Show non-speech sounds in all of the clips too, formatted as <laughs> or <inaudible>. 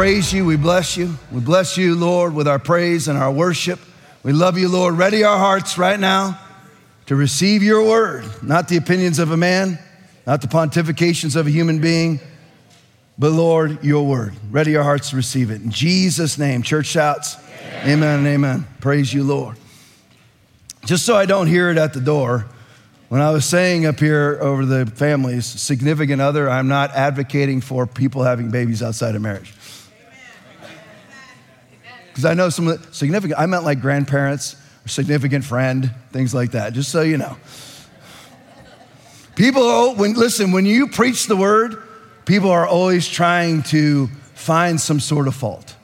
praise you. We bless you. We bless you, Lord, with our praise and our worship. We love you, Lord. Ready our hearts right now to receive your word, not the opinions of a man, not the pontifications of a human being, but Lord, your word. Ready our hearts to receive it. In Jesus' name, church shouts, Amen, amen and amen. Praise you, Lord. Just so I don't hear it at the door, when I was saying up here over the families, significant other, I'm not advocating for people having babies outside of marriage. Because I know some of the significant, I meant like grandparents or significant friend, things like that, just so you know. People, when, listen, when you preach the word, people are always trying to find some sort of fault,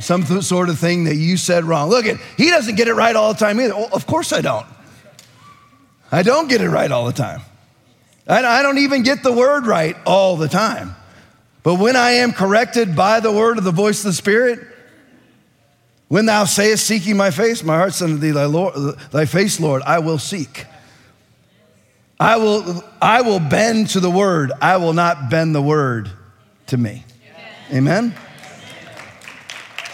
some sort of thing that you said wrong. Look, at he doesn't get it right all the time either. Well, of course I don't. I don't get it right all the time. I don't even get the word right all the time. But when I am corrected by the word of the voice of the Spirit, when thou sayest, Seeking my face, my heart said unto thee, thy, Lord, thy face, Lord, I will seek. I will, I will bend to the word. I will not bend the word to me. Amen?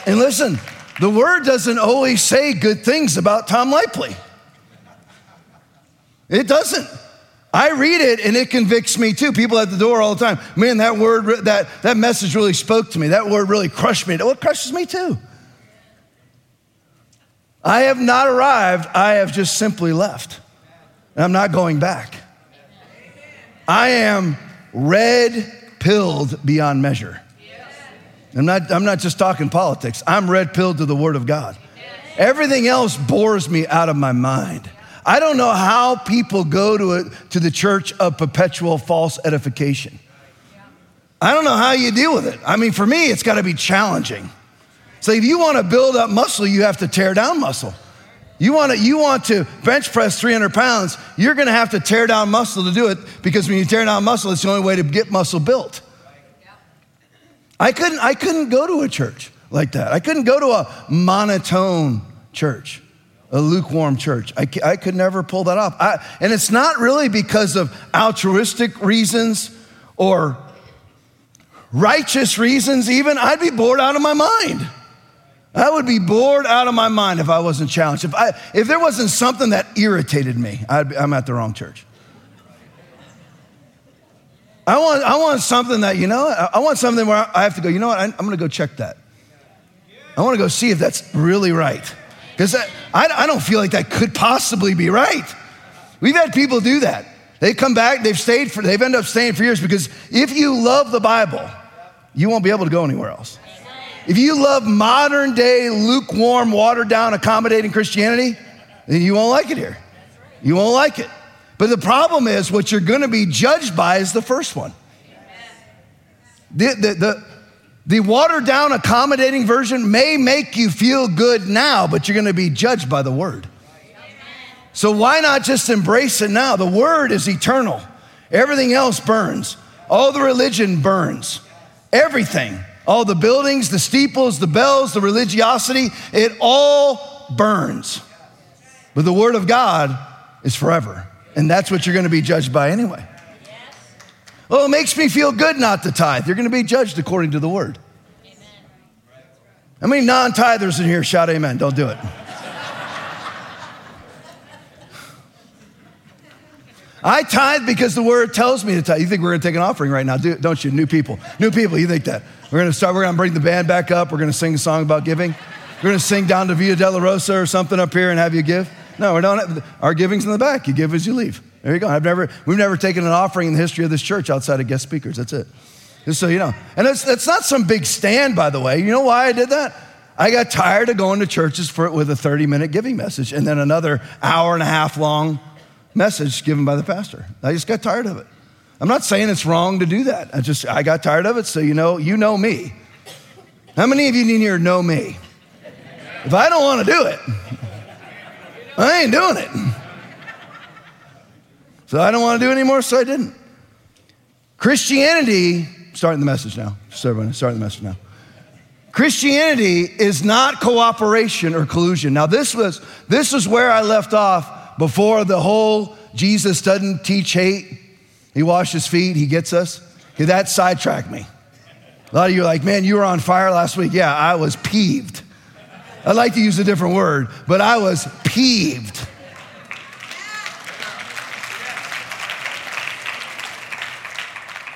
And listen, the word doesn't always say good things about Tom Laipply. It doesn't. I read it and it convicts me too. People at the door all the time, man, that word, that, that message really spoke to me. That word really crushed me. Well, it crushes me too. I have not arrived, I have just simply left. And I'm not going back. I am red pilled beyond measure. I'm not, I'm not just talking politics, I'm red pilled to the Word of God. Everything else bores me out of my mind. I don't know how people go to, it, to the church of perpetual false edification. I don't know how you deal with it. I mean, for me, it's got to be challenging. So if you want to build up muscle, you have to tear down muscle. You want to, you want to bench press 300 pounds, you're going to have to tear down muscle to do it because when you tear down muscle, it's the only way to get muscle built. I couldn't, I couldn't go to a church like that. I couldn't go to a monotone church a lukewarm church. I, I could never pull that off. I, and it's not really because of altruistic reasons or righteous reasons, even. I'd be bored out of my mind. I would be bored out of my mind if I wasn't challenged. If, I, if there wasn't something that irritated me, be, I'm at the wrong church. I want, I want something that, you know, I want something where I have to go, you know what, I'm gonna go check that. I wanna go see if that's really right. Because I, I don't feel like that could possibly be right. We've had people do that. They come back, they've stayed for, they've ended up staying for years because if you love the Bible, you won't be able to go anywhere else. If you love modern day, lukewarm, watered down, accommodating Christianity, then you won't like it here. You won't like it. But the problem is, what you're going to be judged by is the first one. The, the, the, the watered down, accommodating version may make you feel good now, but you're going to be judged by the word. So why not just embrace it now? The word is eternal. Everything else burns. All the religion burns. Everything. All the buildings, the steeples, the bells, the religiosity, it all burns. But the word of God is forever. And that's what you're going to be judged by anyway. Well, it makes me feel good not to tithe. You're going to be judged according to the word. How many non tithers in here shout amen? Don't do it. I tithe because the word tells me to tithe. You think we're going to take an offering right now, don't you? New people. New people, you think that. We're going to start, we're going to bring the band back up. We're going to sing a song about giving. We're going to sing down to Via Rosa or something up here and have you give. No, we don't have, our giving's in the back. You give as you leave. There you go. I've never, we've never taken an offering in the history of this church outside of guest speakers. That's it. Just so you know. And that's not some big stand, by the way. You know why I did that? I got tired of going to churches for, with a 30 minute giving message and then another hour and a half long message given by the pastor. I just got tired of it. I'm not saying it's wrong to do that. I just, I got tired of it. So, you know, you know me. How many of you in here know me? If I don't want to do it, I ain't doing it. So I don't want to do anymore, so I didn't. Christianity, starting the message now. Just everyone, starting the message now. Christianity is not cooperation or collusion. Now, this was this was where I left off before the whole Jesus doesn't teach hate. He washes feet, he gets us. That sidetracked me. A lot of you are like, man, you were on fire last week. Yeah, I was peeved. I'd like to use a different word, but I was peeved.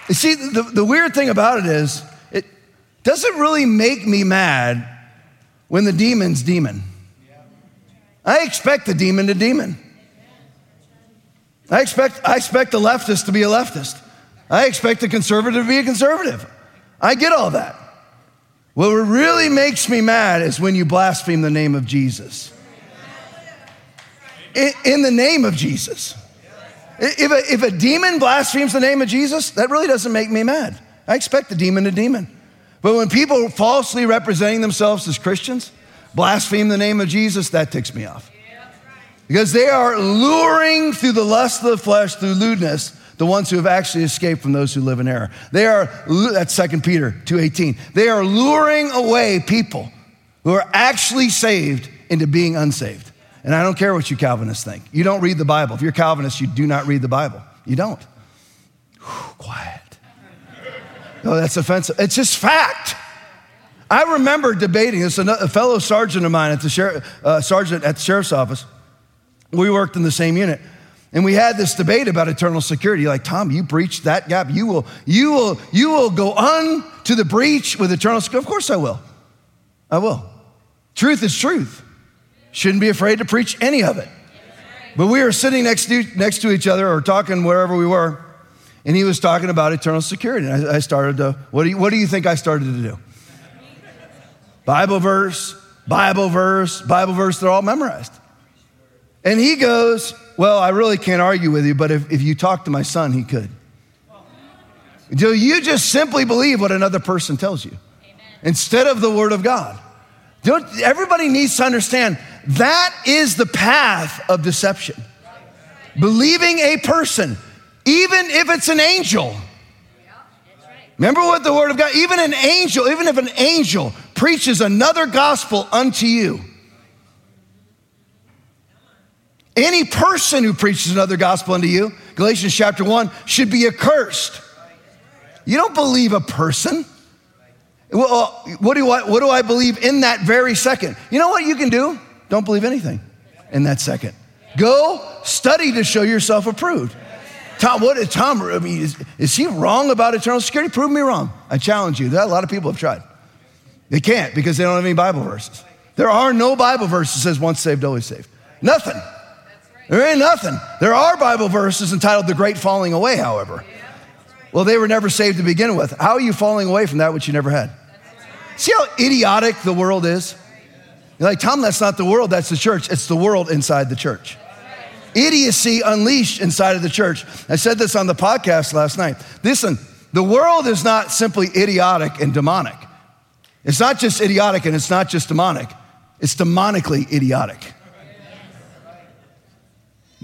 You see, the, the weird thing about it is, it doesn't really make me mad when the demon's demon. I expect the demon to demon. I expect, I expect the leftist to be a leftist. I expect the conservative to be a conservative. I get all that. What really makes me mad is when you blaspheme the name of Jesus. In, in the name of Jesus. If a, if a demon blasphemes the name of Jesus, that really doesn't make me mad. I expect the demon to demon. But when people falsely representing themselves as Christians blaspheme the name of Jesus, that ticks me off. Because they are luring through the lust of the flesh, through lewdness, the ones who have actually escaped from those who live in error. They are, that's 2 Peter 2.18. They are luring away people who are actually saved into being unsaved. And I don't care what you Calvinists think. You don't read the Bible. If you're Calvinist, you do not read the Bible. You don't. Whew, quiet. No, that's offensive. It's just fact. I remember debating this. A fellow sergeant of mine at the sheriff, uh, sergeant at the sheriff's office. We worked in the same unit. And we had this debate about eternal security. Like, Tom, you breached that gap. You will, you will, you will go on to the breach with eternal security. Of course I will. I will. Truth is truth. Shouldn't be afraid to preach any of it. But we were sitting next to, next to each other or talking wherever we were, and he was talking about eternal security. And I, I started to, what do, you, what do you think I started to do? Bible verse, Bible verse, Bible verse, they're all memorized. And he goes, Well, I really can't argue with you, but if, if you talk to my son, he could. Do you just simply believe what another person tells you Amen. instead of the word of God? Don't, everybody needs to understand that is the path of deception. Believing a person, even if it's an angel. Remember what the word of God, even an angel, even if an angel preaches another gospel unto you, any person who preaches another gospel unto you, Galatians chapter 1, should be accursed. You don't believe a person. Well, uh, what do, I, what do I believe in that very second? You know what you can do? Don't believe anything in that second. Go study to show yourself approved. Tom, what is Tom? I mean, is, is he wrong about eternal security? Prove me wrong. I challenge you. That a lot of people have tried. They can't because they don't have any Bible verses. There are no Bible verses that says once saved, always saved. Nothing. There ain't nothing. There are Bible verses entitled The Great Falling Away, however. Well, they were never saved to begin with. How are you falling away from that which you never had? See how idiotic the world is? You're like, Tom, that's not the world, that's the church. It's the world inside the church. Idiocy unleashed inside of the church. I said this on the podcast last night. Listen, the world is not simply idiotic and demonic. It's not just idiotic and it's not just demonic, it's demonically idiotic.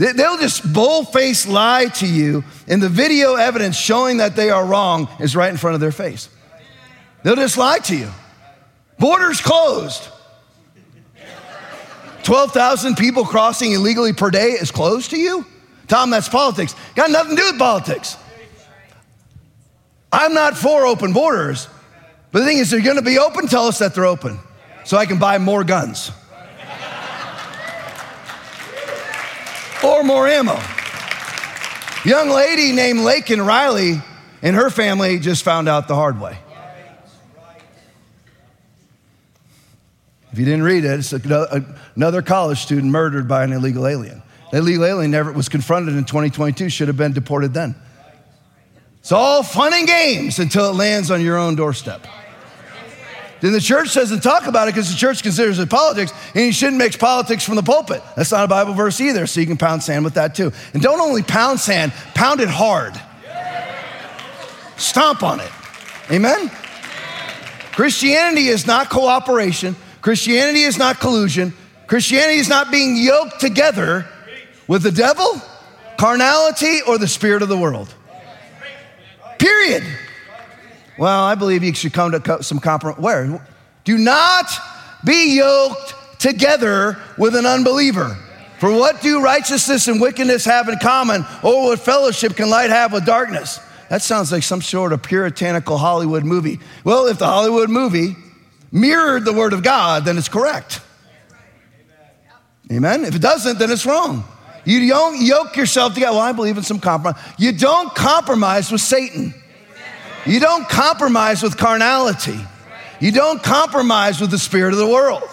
They'll just bold-faced lie to you, and the video evidence showing that they are wrong is right in front of their face. They'll just lie to you. Borders closed. 12,000 people crossing illegally per day is closed to you? Tom, that's politics. Got nothing to do with politics. I'm not for open borders, but the thing is, they're gonna be open, tell us that they're open so I can buy more guns. Or more ammo. Young lady named Laken Riley and her family just found out the hard way. If you didn't read it, it's another college student murdered by an illegal alien. The illegal alien never was confronted in 2022, should have been deported then. It's all fun and games until it lands on your own doorstep. Then the church doesn't talk about it because the church considers it politics, and you shouldn't mix politics from the pulpit. That's not a Bible verse either, so you can pound sand with that too. And don't only pound sand, pound it hard. Stomp on it. Amen? Christianity is not cooperation, Christianity is not collusion, Christianity is not being yoked together with the devil, carnality, or the spirit of the world. Period. Well, I believe you should come to some compromise. Where? Do not be yoked together with an unbeliever. For what do righteousness and wickedness have in common, or what fellowship can light have with darkness? That sounds like some sort of puritanical Hollywood movie. Well, if the Hollywood movie mirrored the Word of God, then it's correct. Amen? If it doesn't, then it's wrong. You don't yoke yourself together. Well, I believe in some compromise. You don't compromise with Satan. You don't compromise with carnality. You don't compromise with the spirit of the world.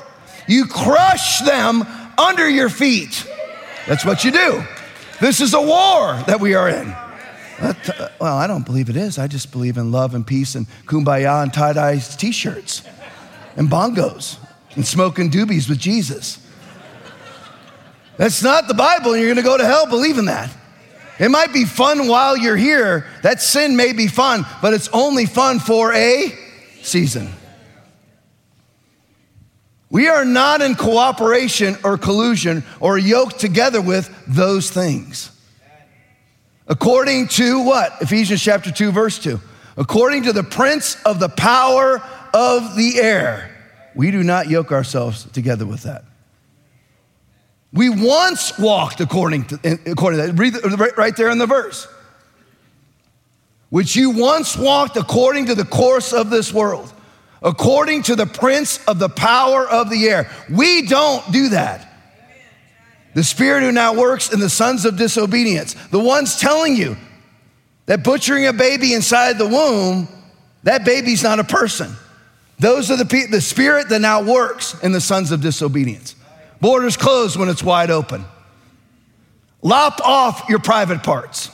You crush them under your feet. That's what you do. This is a war that we are in. That, uh, well, I don't believe it is. I just believe in love and peace and kumbaya and tie dye t shirts and bongos and smoking doobies with Jesus. That's not the Bible, and you're gonna go to hell believing that. It might be fun while you're here. That sin may be fun, but it's only fun for a season. We are not in cooperation or collusion or yoked together with those things. According to what? Ephesians chapter 2, verse 2. According to the prince of the power of the air, we do not yoke ourselves together with that. We once walked according to, according to that. Read right there in the verse. Which you once walked according to the course of this world, according to the prince of the power of the air. We don't do that. The spirit who now works in the sons of disobedience, the ones telling you that butchering a baby inside the womb, that baby's not a person. Those are the, the spirit that now works in the sons of disobedience. Borders closed when it's wide open. Lop off your private parts.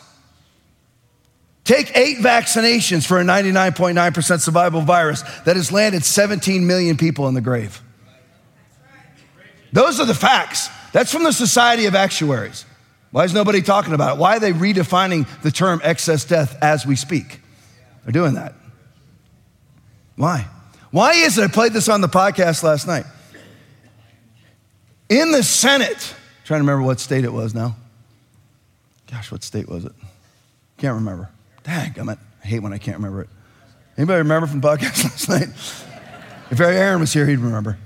Take eight vaccinations for a 99.9% survival virus that has landed 17 million people in the grave. Those are the facts. That's from the Society of Actuaries. Why is nobody talking about it? Why are they redefining the term excess death as we speak? They're doing that. Why? Why is it? I played this on the podcast last night. In the Senate, trying to remember what state it was now. Gosh, what state was it? Can't remember. Dang, I hate when I can't remember it. Anybody remember from podcast <laughs> last night? If Aaron was here, he'd remember.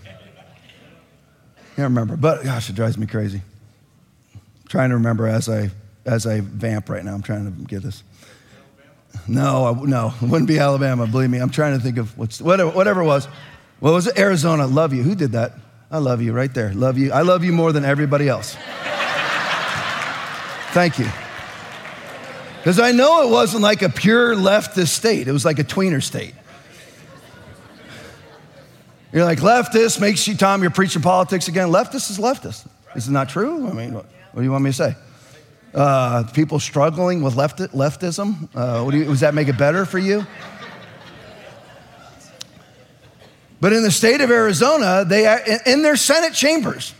Can't remember, but gosh, it drives me crazy. I'm trying to remember as I as I vamp right now. I'm trying to get this. No, I, no, it wouldn't be Alabama. Believe me, I'm trying to think of what's whatever, whatever it was. What was it? Arizona. Love you. Who did that? I love you right there. Love you. I love you more than everybody else. Thank you. Because I know it wasn't like a pure leftist state, it was like a tweener state. You're like, leftist makes you, Tom, you're preaching politics again. Leftist is leftist. Is it not true? I mean, what, what do you want me to say? Uh, people struggling with left, leftism, uh, what do you, does that make it better for you? But in the state of Arizona, they in their Senate chambers,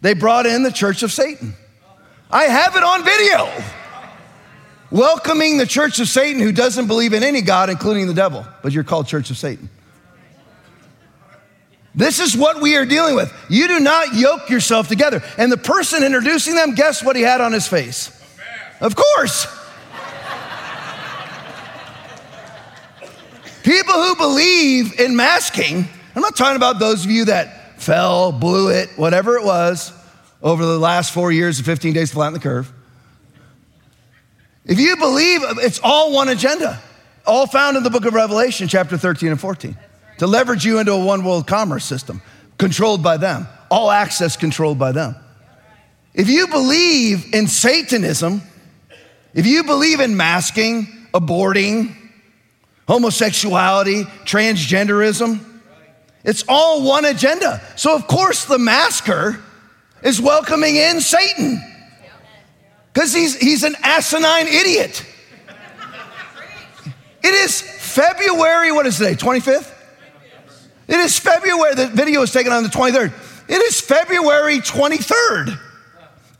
they brought in the Church of Satan. I have it on video. Welcoming the Church of Satan who doesn't believe in any God, including the devil, but you're called Church of Satan. This is what we are dealing with. You do not yoke yourself together. And the person introducing them, guess what he had on his face? Of course. People who believe in masking, I'm not talking about those of you that fell, blew it, whatever it was, over the last four years of 15 days to flatten the curve. If you believe it's all one agenda, all found in the book of Revelation, chapter 13 and 14, to leverage you into a one world commerce system controlled by them, all access controlled by them. If you believe in Satanism, if you believe in masking, aborting, homosexuality, transgenderism. It's all one agenda. So, of course, the masker is welcoming in Satan because he's, he's an asinine idiot. It is February, what is today, 25th? It is February, the video was taken on the 23rd. It is February 23rd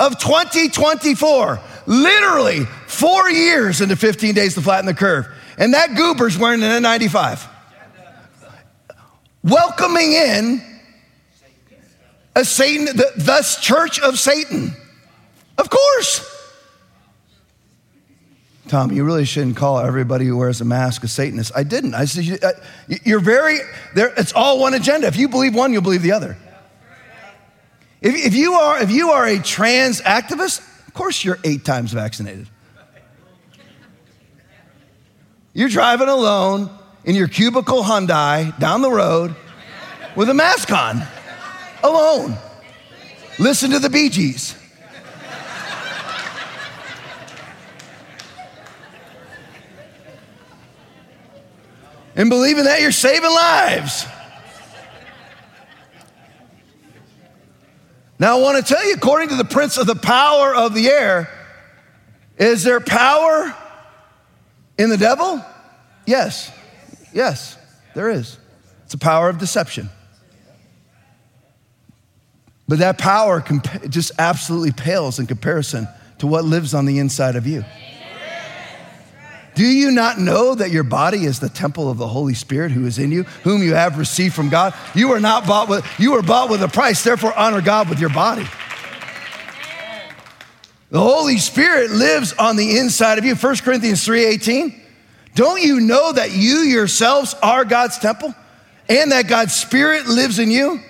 of 2024, literally four years into 15 days to flatten the curve. And that goober's wearing an N95. Welcoming in a Satan, the, thus church of Satan. Of course. Tom, you really shouldn't call everybody who wears a mask a Satanist. I didn't. I said, uh, you're very, it's all one agenda. If you believe one, you'll believe the other. If, if, you are, if you are a trans activist, of course you're eight times vaccinated. You're driving alone in your cubicle Hyundai down the road with a mask on, alone. Listen to the Bee Gees. and believing that you're saving lives. Now, I want to tell you, according to the prince of the power of the air, is there power in the devil? Yes. Yes, there is. It's a power of deception. But that power just absolutely pales in comparison to what lives on the inside of you. Do you not know that your body is the temple of the Holy Spirit who is in you, whom you have received from God? You are not bought with, you are bought with a price, therefore honor God with your body. The Holy Spirit lives on the inside of you. 1 Corinthians 3:18. Don't you know that you yourselves are God's temple and that God's Spirit lives in you?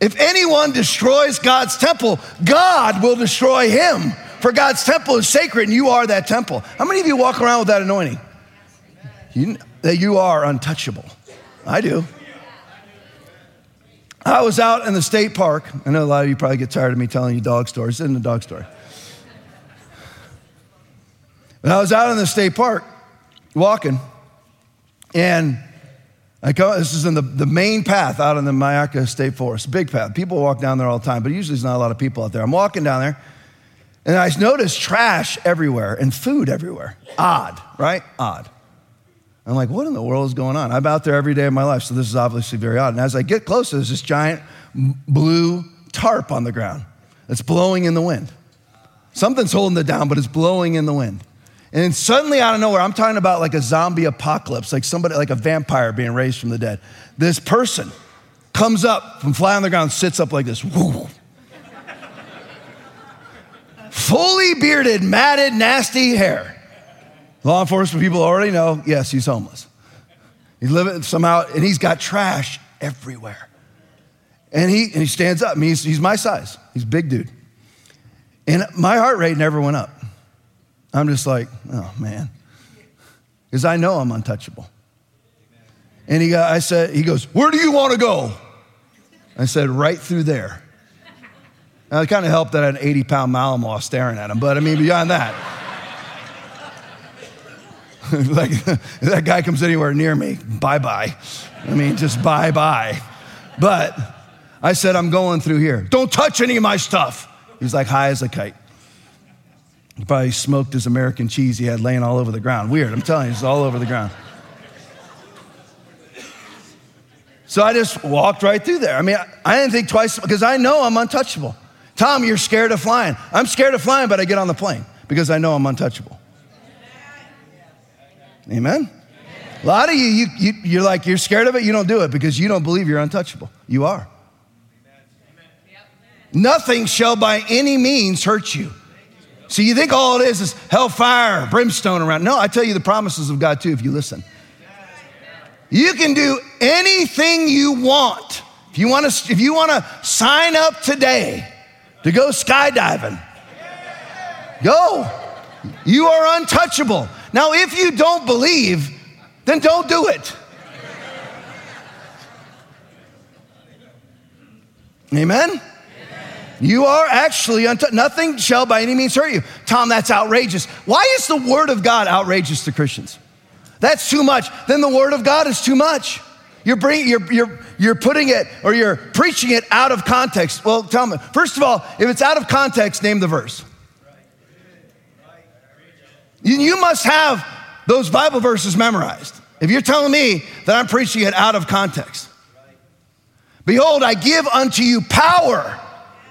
If anyone destroys God's temple, God will destroy him. For God's temple is sacred and you are that temple. How many of you walk around with that anointing? You, that you are untouchable. I do. I was out in the state park. I know a lot of you probably get tired of me telling you dog stories. This isn't a dog story. But I was out in the state park walking, and I go, this is in the, the main path out in the Myakka State Forest, big path. People walk down there all the time, but usually there's not a lot of people out there. I'm walking down there, and I notice trash everywhere and food everywhere. Odd, right? Odd. I'm like, what in the world is going on? I'm out there every day of my life, so this is obviously very odd. And as I get closer, there's this giant blue tarp on the ground. It's blowing in the wind. Something's holding it down, but it's blowing in the wind. And then suddenly out of nowhere, I'm talking about like a zombie apocalypse, like somebody, like a vampire being raised from the dead. This person comes up from fly on the ground, sits up like this. Woo fully bearded, matted, nasty hair. Law enforcement people already know yes, he's homeless. He's living somehow, and he's got trash everywhere. And he, and he stands up. I mean, he's, he's my size, he's big dude. And my heart rate never went up. I'm just like, oh man, because I know I'm untouchable. And he, got, I said, he goes, where do you want to go? I said, right through there. Now, it kind of helped that I had an 80 pound Malinois staring at him, but I mean, beyond that, <laughs> like that guy comes anywhere near me, bye bye. I mean, just bye bye. But I said, I'm going through here. Don't touch any of my stuff. He's like high as a kite. He probably smoked his American cheese he had laying all over the ground. Weird, I'm telling you, it's all over the ground. So I just walked right through there. I mean, I didn't think twice because I know I'm untouchable. Tom, you're scared of flying. I'm scared of flying, but I get on the plane because I know I'm untouchable. Amen? A lot of you, you, you, you're like, you're scared of it, you don't do it because you don't believe you're untouchable. You are. Nothing shall by any means hurt you. So you think all it is is hellfire, brimstone around. No, I tell you the promises of God too if you listen. You can do anything you want. If you want to, if you want to sign up today to go skydiving. Go. You are untouchable. Now, if you don't believe, then don't do it. Amen? You are actually untouchable. Nothing shall by any means hurt you. Tom, that's outrageous. Why is the word of God outrageous to Christians? That's too much. Then the word of God is too much. You're, bringing, you're, you're, you're putting it or you're preaching it out of context. Well, tell me, first of all, if it's out of context, name the verse. You must have those Bible verses memorized. If you're telling me that I'm preaching it out of context, behold, I give unto you power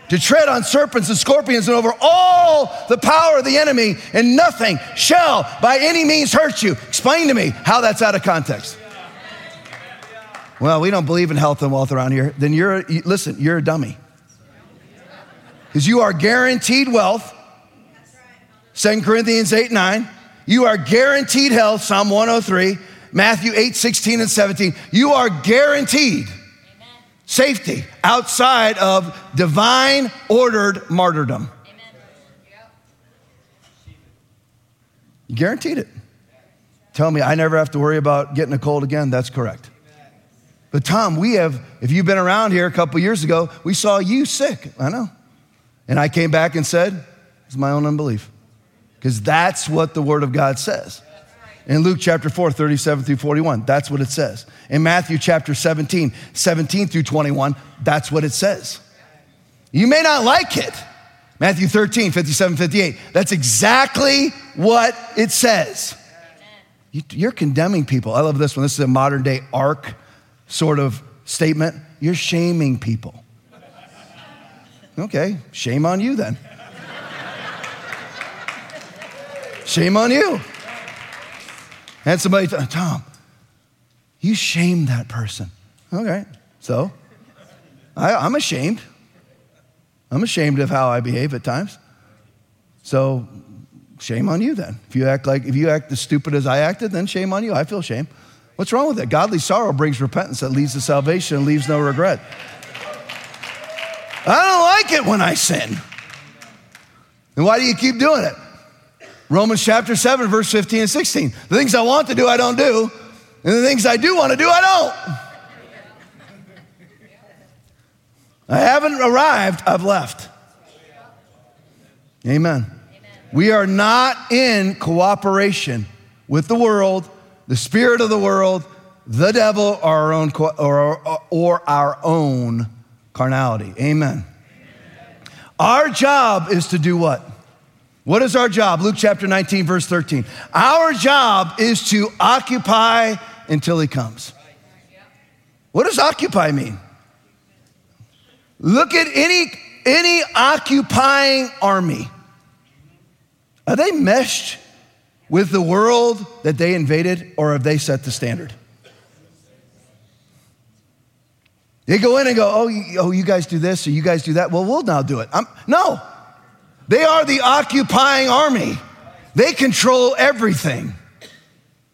to tread on serpents and scorpions and over all the power of the enemy, and nothing shall by any means hurt you. Explain to me how that's out of context. Well, we don't believe in health and wealth around here. Then you're, listen, you're a dummy. Because you are guaranteed wealth. 2 Corinthians 8 9. You are guaranteed health, Psalm 103, Matthew 8 16 and 17. You are guaranteed safety outside of divine ordered martyrdom. You guaranteed it. tell me I never have to worry about getting a cold again, that's correct. But Tom, we have, if you've been around here a couple years ago, we saw you sick. I know. And I came back and said, it's my own unbelief. Because that's what the Word of God says. In Luke chapter 4, 37 through 41, that's what it says. In Matthew chapter 17, 17 through 21, that's what it says. You may not like it. Matthew 13, 57, 58, that's exactly what it says. You're condemning people. I love this one. This is a modern day ark sort of statement. You're shaming people. Okay, shame on you then. Shame on you. And somebody, Tom, you shamed that person. Okay, so I, I'm ashamed. I'm ashamed of how I behave at times. So shame on you then. If you act like if you act as stupid as I acted, then shame on you. I feel shame. What's wrong with it? Godly sorrow brings repentance that leads to salvation and leaves no regret. I don't like it when I sin. And why do you keep doing it? Romans chapter 7, verse 15 and 16. The things I want to do, I don't do. And the things I do want to do, I don't. I haven't arrived, I've left. Amen. Amen. We are not in cooperation with the world, the spirit of the world, the devil, or our own, or, or our own carnality. Amen. Amen. Our job is to do what? What is our job? Luke chapter 19, verse 13. Our job is to occupy until he comes. What does occupy mean? Look at any, any occupying army. Are they meshed with the world that they invaded, or have they set the standard? They go in and go, oh, you, oh, you guys do this or you guys do that. Well, we'll now do it. I'm, no, they are the occupying army. They control everything.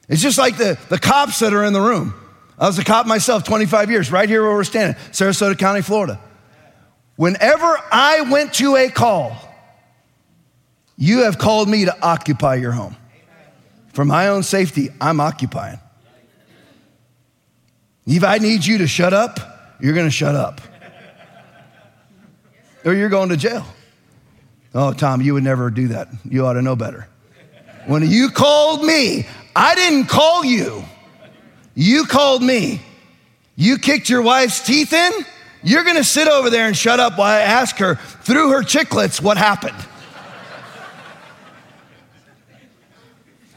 It's just like the, the cops that are in the room. I was a cop myself 25 years, right here where we're standing, Sarasota County, Florida. Whenever I went to a call, you have called me to occupy your home. For my own safety, I'm occupying. If I need you to shut up, you're going to shut up. Or you're going to jail. Oh, Tom, you would never do that. You ought to know better. When you called me, I didn't call you. You called me. You kicked your wife's teeth in? You're gonna sit over there and shut up while I ask her through her chiclets what happened.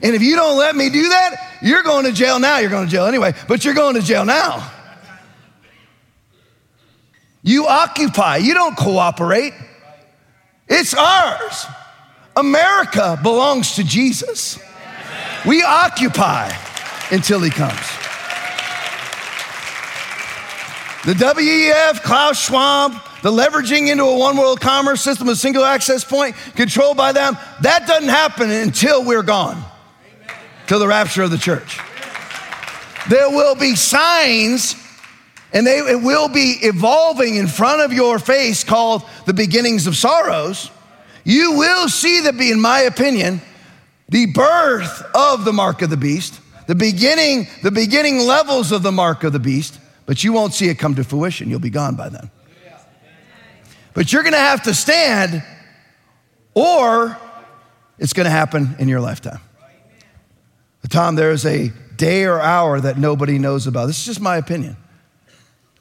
And if you don't let me do that, you're going to jail now. You're going to jail anyway, but you're going to jail now. You occupy, you don't cooperate. It's ours. America belongs to Jesus. We occupy until he comes. The WEF, Klaus Schwab, the leveraging into a one world commerce system, a single access point controlled by them, that doesn't happen until we're gone, till the rapture of the church. There will be signs and they, it will be evolving in front of your face called the beginnings of sorrows. You will see that, in my opinion, the birth of the mark of the beast, the beginning, the beginning levels of the mark of the beast, but you won't see it come to fruition. You'll be gone by then. But you're gonna have to stand, or it's gonna happen in your lifetime. Tom, there is a day or hour that nobody knows about. This is just my opinion.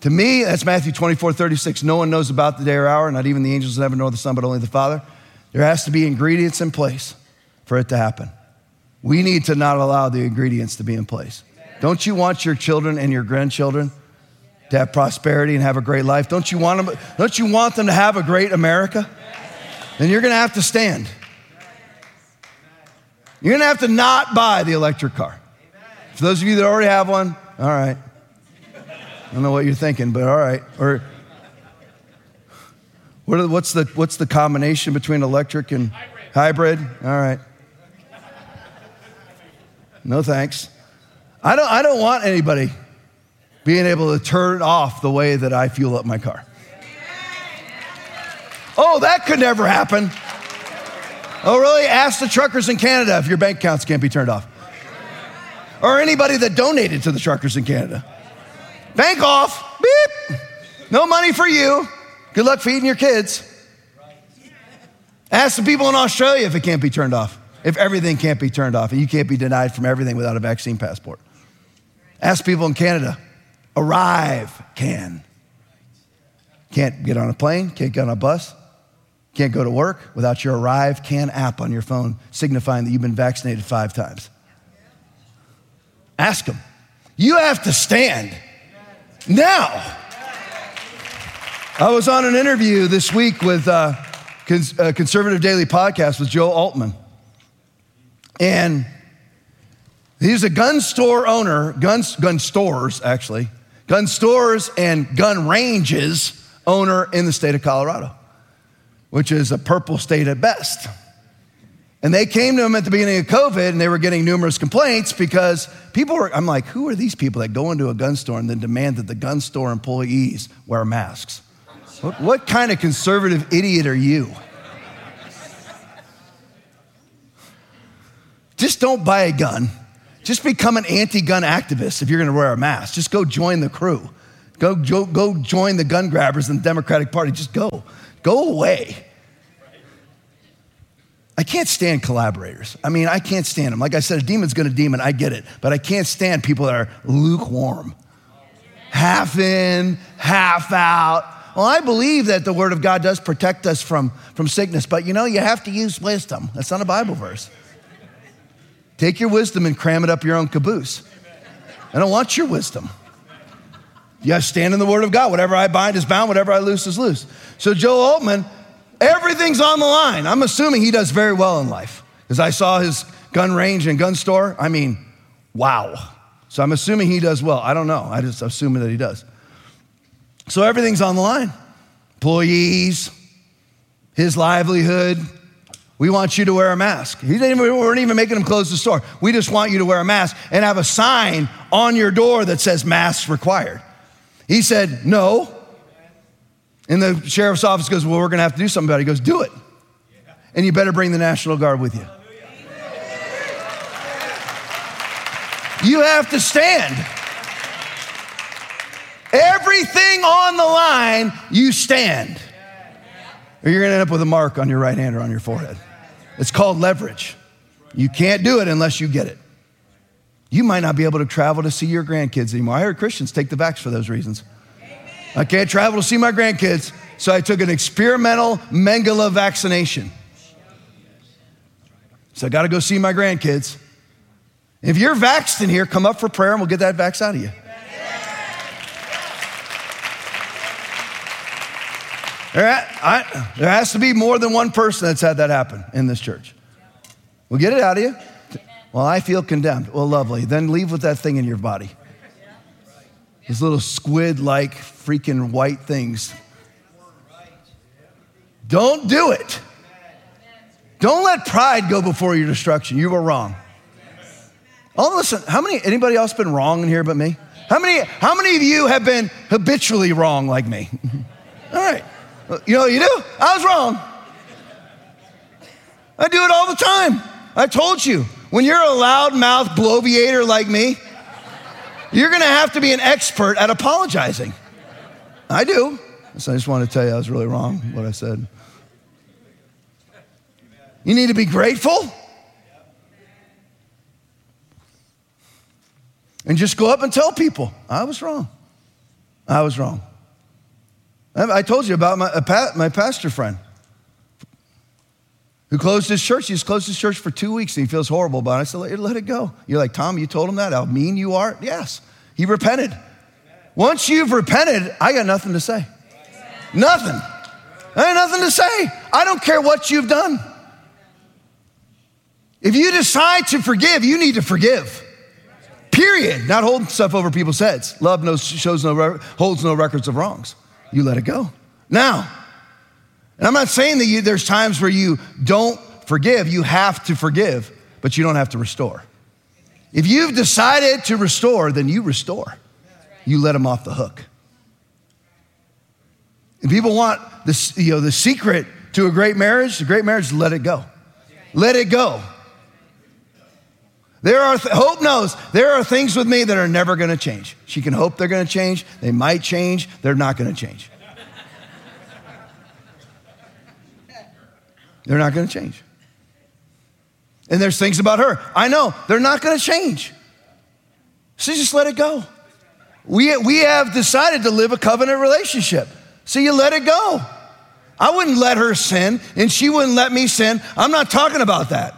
To me, that's Matthew 24, 36. No one knows about the day or hour, not even the angels in heaven nor the Son, but only the Father. There has to be ingredients in place for it to happen. We need to not allow the ingredients to be in place. Don't you want your children and your grandchildren to have prosperity and have a great life? Don't you want them, don't you want them to have a great America? Then you're going to have to stand. You're going to have to not buy the electric car. For those of you that already have one, all right. I don't know what you're thinking, but all right. Or what what's, the, what's the combination between electric and hybrid? hybrid? All right. No thanks. I don't, I don't want anybody being able to turn off the way that I fuel up my car. Oh, that could never happen. Oh, really? Ask the truckers in Canada if your bank accounts can't be turned off. or anybody that donated to the truckers in Canada. Bank off, beep. No money for you. Good luck feeding your kids. Ask the people in Australia if it can't be turned off, if everything can't be turned off, and you can't be denied from everything without a vaccine passport. Ask people in Canada. Arrive can. Can't get on a plane, can't get on a bus, can't go to work without your ArriveCAN app on your phone signifying that you've been vaccinated five times. Ask them. You have to stand now. I was on an interview this week with uh, Cons- uh, Conservative Daily Podcast with Joe Oltmann. And he's a gun store owner, guns, gun stores actually, gun stores and gun ranges owner in the state of Colorado, which is a purple state at best. And they came to him at the beginning of COVID and they were getting numerous complaints because people were, I'm like, who are these people that go into a gun store and then demand that the gun store employees wear masks? What, what kind of conservative idiot are you? Just don't buy a gun. Just become an anti gun activist if you're gonna wear a mask. Just go join the crew. Go, go, go join the gun grabbers in the Democratic Party. Just go. Go away. I can't stand collaborators. I mean, I can't stand them. Like I said, a demon's gonna demon, I get it. But I can't stand people that are lukewarm. Half in, half out. Well, I believe that the Word of God does protect us from, from sickness, but you know, you have to use wisdom. That's not a Bible verse. Take your wisdom and cram it up your own caboose. I don't want your wisdom. You stand in the Word of God. Whatever I bind is bound, whatever I loose is loose. So, Joe Oltmann, everything's on the line. I'm assuming he does very well in life because I saw his gun range and gun store. I mean, wow. So, I'm assuming he does well. I don't know. I just assume that he does. So, everything's on the line employees, his livelihood, we want you to wear a mask. He didn't even, we weren't even making him close the store. We just want you to wear a mask and have a sign on your door that says masks required. He said, no. And the sheriff's office goes, well, we're going to have to do something about it. He goes, do it. And you better bring the National Guard with you. You have to stand. Everything on the line, you stand. Or you're going to end up with a mark on your right hand or on your forehead. It's called leverage. You can't do it unless you get it. You might not be able to travel to see your grandkids anymore. I heard Christians take the vax for those reasons. I can't travel to see my grandkids, so I took an experimental Mengele vaccination. So I got to go see my grandkids. If you're vaxxed in here, come up for prayer and we'll get that vax out of you. There, I, there has to be more than one person that's had that happen in this church. We'll get it out of you. Well, I feel condemned. Well, lovely. Then leave with that thing in your body. These little squid like freaking white things. Don't do it. Don't let pride go before your destruction. You were wrong. Oh, listen, how many, anybody else been wrong in here but me? How many, how many of you have been habitually wrong like me? <laughs> All right. You know what you do? I was wrong. I do it all the time. I told you. When you're a loudmouth bloviator like me, you're gonna have to be an expert at apologizing. I do. So I just want to tell you I was really wrong what I said. You need to be grateful. And just go up and tell people, I was wrong. I was wrong. I told you about my, my pastor friend who closed his church. He He's closed his church for two weeks and he feels horrible about it. I said, let, let it go. You're like, Tom, you told him that? How mean you are? Yes. He repented. Once you've repented, I got nothing to say. Nothing. I have nothing to say. I don't care what you've done. If you decide to forgive, you need to forgive. Period. Not holding stuff over people's heads. Love no, shows no, holds no records of wrongs you let it go. Now, and I'm not saying that you, there's times where you don't forgive, you have to forgive, but you don't have to restore. If you've decided to restore, then you restore. You let them off the hook. And people want the, you know, the secret to a great marriage, a great marriage, let it go. Let it go. There are, th- Hope knows there are things with me that are never gonna change. She can hope they're gonna change. They might change. They're not gonna change. They're not gonna change. And there's things about her. I know they're not gonna change. So just let it go. We, we have decided to live a covenant relationship. So you let it go. I wouldn't let her sin, and she wouldn't let me sin. I'm not talking about that.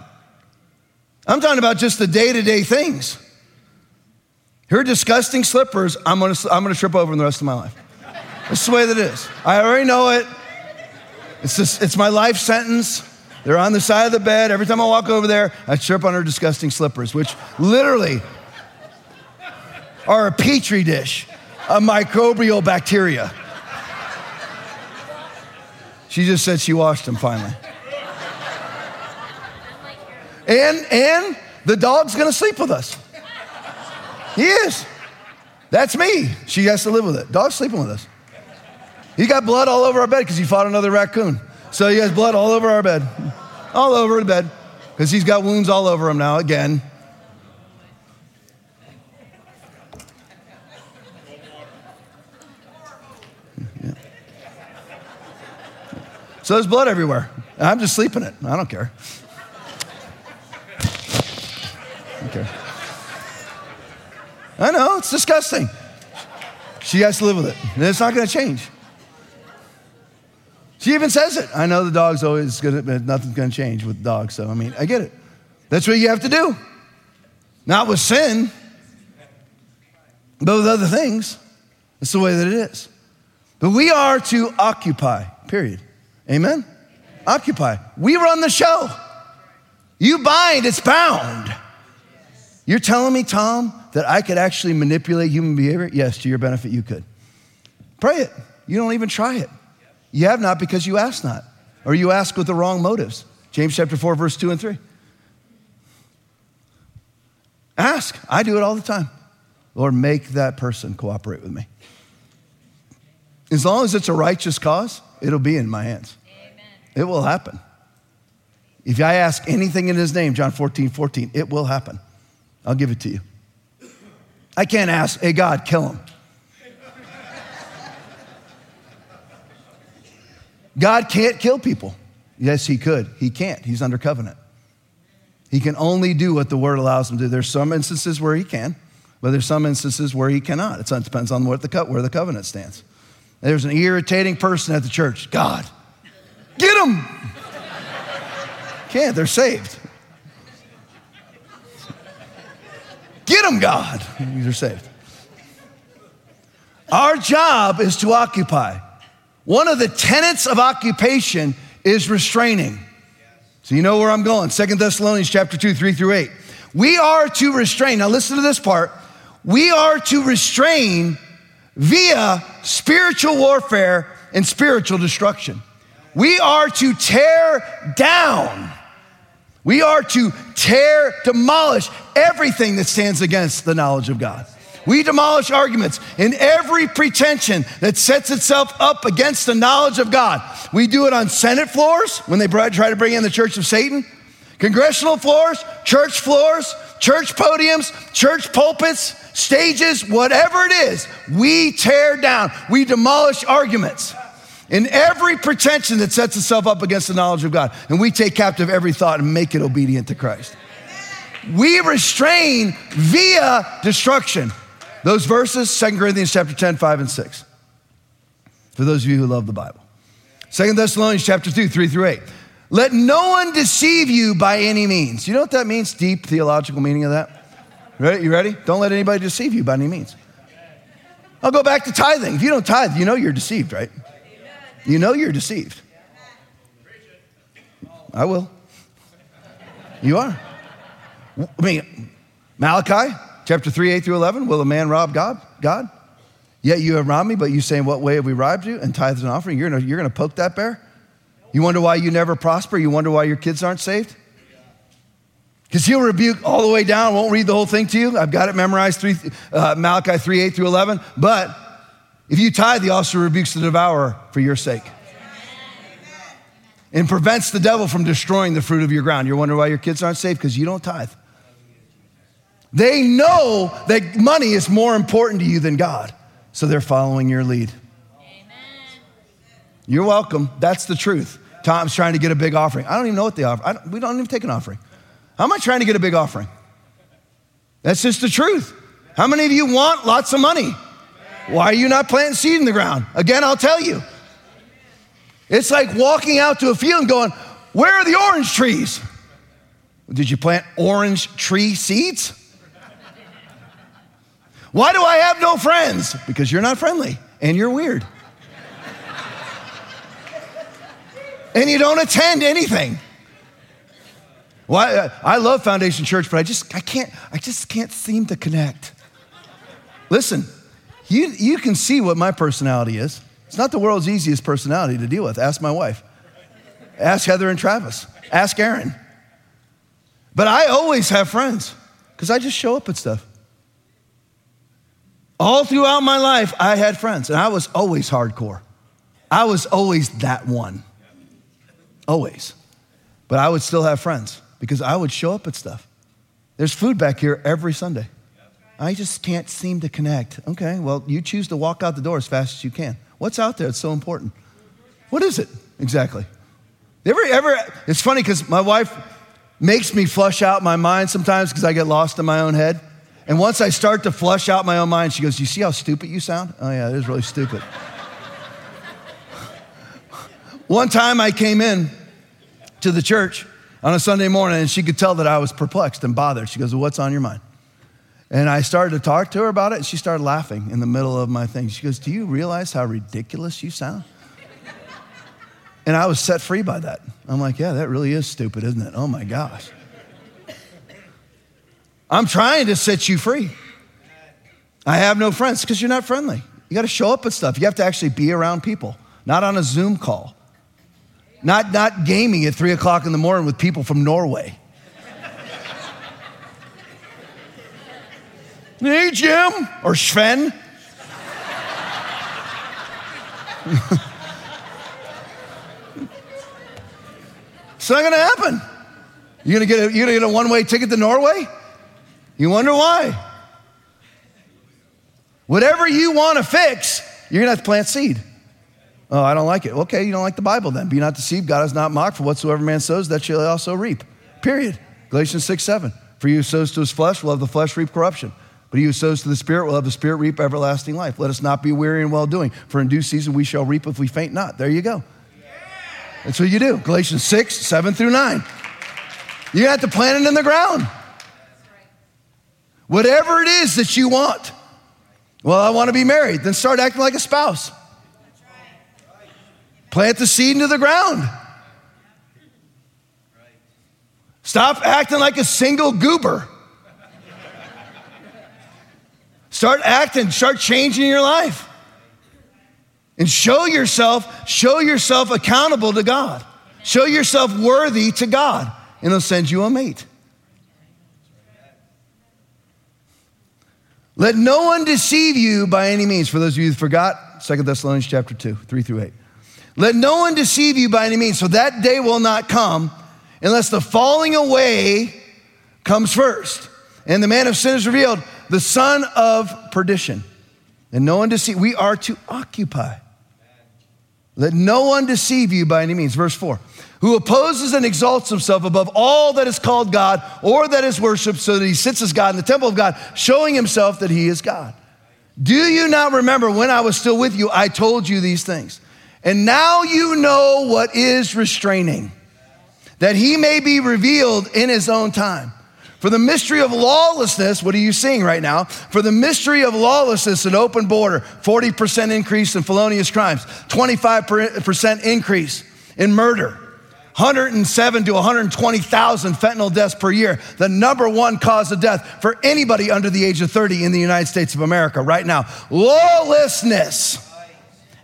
I'm talking about just the day to day things. Her disgusting slippers, I'm gonna, I'm gonna trip over in the rest of my life. That's the way that it is. I already know it. It's, it's my life sentence. They're on the side of the bed. Every time I walk over there, I trip on her disgusting slippers, which literally are a petri dish of microbial bacteria. She just said she washed them finally. And and the dog's gonna sleep with us. He is. That's me. She has to live with it. Dog's sleeping with us. He got blood all over our bed because he fought another raccoon. So he has blood all over our bed, all over the bed, because he's got wounds all over him now again. So there's blood everywhere. I'm just sleeping it. I don't care. I know, it's disgusting. She has to live with it. And it's not going to change. She even says it. I know the dog's always to, nothing's going to change with dogs. So, I mean, I get it. That's what you have to do. Not with sin, but with other things. It's the way that it is. But we are to occupy, period. Amen? Occupy. We run the show. You bind, it's bound. You're telling me, Tom, that I could actually manipulate human behavior? Yes, to your benefit, you could. Pray it. You don't even try it. You have not because you ask not, or you ask with the wrong motives. James chapter 4, verse 2 and 3. Ask. I do it all the time. Lord, make that person cooperate with me. As long as it's a righteous cause, it'll be in my hands. Amen. It will happen. If I ask anything in his name, John 14, 14, it will happen. I'll give it to you. I can't ask, hey, God, kill him. God can't kill people. Yes, he could. He can't. He's under covenant. He can only do what the word allows him to do. There's some instances where he can, but there's some instances where he cannot. It depends on what the, where the covenant stands. There's an irritating person at the church. God, get them. Can't, they're saved. Get them, God. They're saved. Our job is to occupy. One of the tenets of occupation is restraining. So you know where I'm going. Second Thessalonians chapter 2, 3 through 8. We are to restrain. Now listen to this part. We are to restrain via spiritual warfare and spiritual destruction. We are to tear down. We are to tear, demolish everything that stands against the knowledge of God. We demolish arguments and every pretension that sets itself up against the knowledge of God. We do it on Senate floors when they try to bring in the church of Satan, congressional floors, church floors, church podiums, church pulpits, stages, whatever it is, we tear down, we demolish arguments and every pretension that sets itself up against the knowledge of God. And we take captive every thought and make it obedient to Christ. We restrain via destruction. Those verses, 2 Corinthians chapter 10, 5 and 6. For those of you who love the Bible. 2 Thessalonians chapter 2, 3 through 8. Let no one deceive you by any means. You know what that means? Deep theological meaning of that? Ready? You ready? Don't let anybody deceive you by any means. I'll go back to tithing. If you don't tithe, you know you're deceived, right? You know you're deceived. I will. You are. I mean, Malachi chapter 3, 8 through 11. Will a man rob God? God? Yet you have robbed me, but you say, In what way have we robbed you? And tithes and offering. You're gonna, you're gonna poke that bear? You wonder why you never prosper? You wonder why your kids aren't saved? Because he'll rebuke all the way down. Won't read the whole thing to you. I've got it memorized, three, uh, Malachi 3, 8 through 11. But if you tithe, he also rebukes the devourer for your sake. And prevents the devil from destroying the fruit of your ground. You're wondering why your kids aren't saved? Because you don't tithe. They know that money is more important to you than God, so they're following your lead. Amen. You're welcome. That's the truth. Tom's trying to get a big offering. I don't even know what they offer. Don't, we don't even take an offering. How am I trying to get a big offering? That's just the truth. How many of you want lots of money? Why are you not planting seed in the ground? Again, I'll tell you. It's like walking out to a field and going, Where are the orange trees? Did you plant orange tree seeds? Why do I have no friends? Because you're not friendly and you're weird. and you don't attend anything. Well, I, uh, I, love Foundation Church, but I just I can't I just can't seem to connect. Listen, you you can see what my personality is. It's not the world's easiest personality to deal with. Ask my wife. Ask Heather and Travis. Ask Aaron. But I always have friends because I just show up at stuff. All throughout my life, I had friends, and I was always hardcore. I was always that one. Always. But I would still have friends because I would show up at stuff. There's food back here every Sunday. I just can't seem to connect. Okay, well, you choose to walk out the door as fast as you can. What's out there? It's so important. What is it exactly? Ever, ever, it's funny because my wife makes me flush out my mind sometimes because I get lost in my own head. And once I start to flush out my own mind, she goes, You see how stupid you sound? Oh, yeah, it is really stupid. <laughs> One time I came in to the church on a Sunday morning and she could tell that I was perplexed and bothered. She goes, well, What's on your mind? And I started to talk to her about it and she started laughing in the middle of my thing. She goes, Do you realize how ridiculous you sound? And I was set free by that. I'm like, Yeah, that really is stupid, isn't it? Oh my gosh. I'm trying to set you free. I have no friends because you're not friendly. You got to show up at stuff. You have to actually be around people, not on a Zoom call, not, not gaming at three o'clock in the morning with people from Norway. <laughs> hey, Jim, or Sven. <laughs> it's not going to happen. You're going to get a, a one way ticket to Norway? You wonder why? Whatever you want to fix, you're going to have to plant seed. Oh, I don't like it. Okay, you don't like the Bible then. Be not deceived. God is not mocked. For whatsoever man sows, that shall also reap. Period. Galatians 6 7. For you who sows to his flesh will have the flesh reap corruption. But he who sows to the Spirit will have the Spirit reap everlasting life. Let us not be weary in well doing, for in due season we shall reap if we faint not. There you go. That's what you do. Galatians 6, 7 through 9. You have to plant it in the ground. Whatever it is that you want. Well, I want to be married. Then start acting like a spouse. Plant the seed into the ground. Stop acting like a single goober. Start acting, start changing your life. And show yourself, show yourself accountable to God. Show yourself worthy to God, and He'll send you a mate. Let no one deceive you by any means. For those of you who forgot, 2 Thessalonians chapter 2, 3 through 8. Let no one deceive you by any means, for that day will not come unless the falling away comes first. And the man of sin is revealed, the son of perdition. And no one deceive, we are to occupy. Let no one deceive you by any means. Verse 4 who opposes and exalts himself above all that is called God or that is worshiped, so that he sits as God in the temple of God, showing himself that he is God. Do you not remember when I was still with you, I told you these things? And now you know what is restraining, that he may be revealed in his own time. For the mystery of lawlessness, what are you seeing right now? For the mystery of lawlessness, an open border, 40% increase in felonious crimes, 25% increase in murder 107 to 120,000 fentanyl deaths per year, the number one cause of death for anybody under the age of 30 in the United States of America right now. Lawlessness.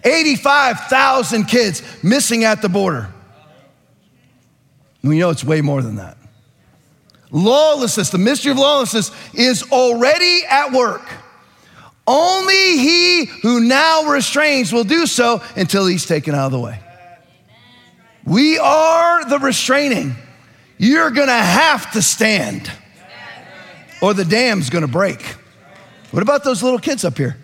85,000 kids missing at the border. We know it's way more than that. Lawlessness, the mystery of lawlessness, is already at work. Only he who now restrains will do so until he's taken out of the way. We are the restraining. You're going to have to stand or the dam's gonna break. What about those little kids up here?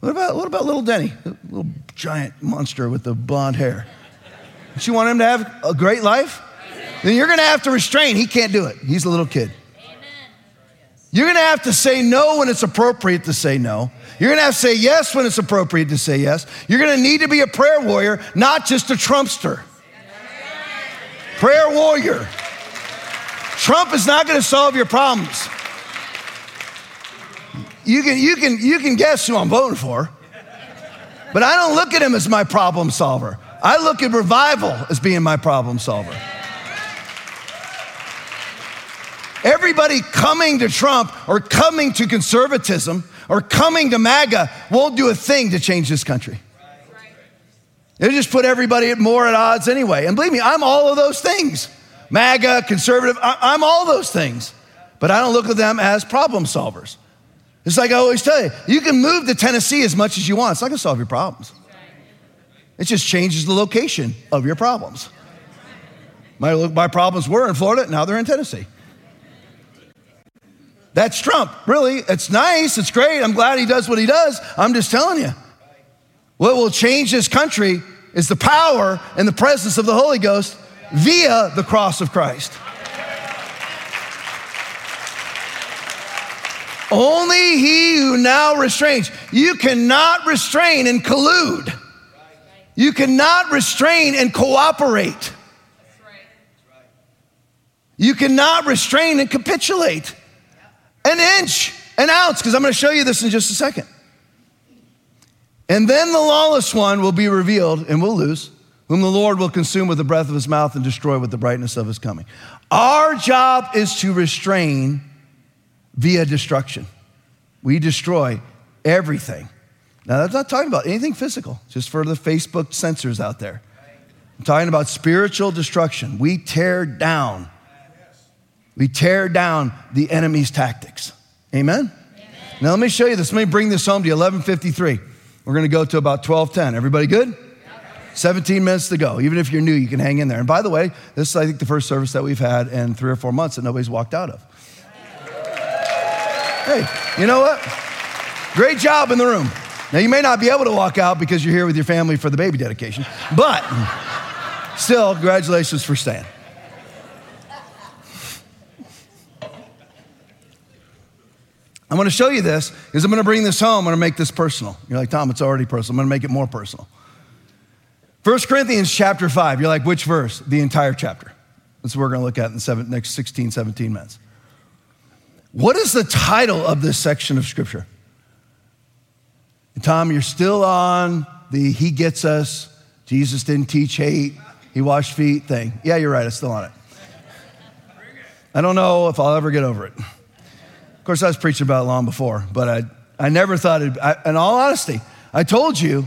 What about, what about little Denny, little giant monster with the blonde hair? Don't you want him to have a great life? Then you're gonna have to restrain. He can't do it. He's a little kid. You're gonna have to say no when it's appropriate to say no. You're gonna have to say yes when it's appropriate to say yes. You're gonna need to be a prayer warrior, not just a Trumpster. Prayer warrior. Trump is not gonna solve your problems. You can, you, can, you can guess who I'm voting for, but I don't look at him as my problem solver. I look at revival as being my problem solver. Everybody coming to Trump or coming to conservatism or coming to MAGA won't do a thing to change this country. They just put everybody at more at odds anyway. And believe me, I'm all of those things MAGA, conservative, I'm all those things. But I don't look at them as problem solvers. It's like I always tell you you can move to Tennessee as much as you want, it's not gonna solve your problems. It just changes the location of your problems. My, my problems were in Florida, now they're in Tennessee. That's Trump. Really, it's nice. It's great. I'm glad he does what he does. I'm just telling you. What will change this country is the power and the presence of the Holy Ghost via the cross of Christ. Only he who now restrains. You cannot restrain and collude. You cannot restrain and cooperate. You cannot restrain and capitulate an inch, an ounce, because I'm going to show you this in just a second. And then the lawless one will be revealed and will lose, whom the Lord will consume with the breath of his mouth and destroy with the brightness of his coming. Our job is to restrain via destruction. We destroy everything. Now, that's not talking about anything physical, just for the Facebook censors out there. I'm talking about spiritual destruction. We tear down we tear down the enemy's tactics. Amen? Amen? Now let me show you this. Let me bring this home to you. 1153. We're going to go to about 1210. Everybody good? 17 minutes to go. Even if you're new, you can hang in there. And by the way, this is, I think, the first service that we've had in three or four months that nobody's walked out of. Hey, you know what? Great job in the room. Now, you may not be able to walk out because you're here with your family for the baby dedication, but still, congratulations for staying. I'm going to show you this because I'm going to bring this home. I'm going to make this personal. You're like, Tom, it's already personal. I'm going to make it more personal. 1 Corinthians chapter 5. You're like, which verse? The entire chapter. That's what we're going to look at in the seven, next 16, 17 minutes. What is the title of this section of scripture? Tom, you're still on the He gets us, Jesus didn't teach hate, He washed feet thing. Yeah, you're right, I'm still on it. I don't know if I'll ever get over it. Course, I was preaching about it long before, but I, I never thought it, in all honesty, I told you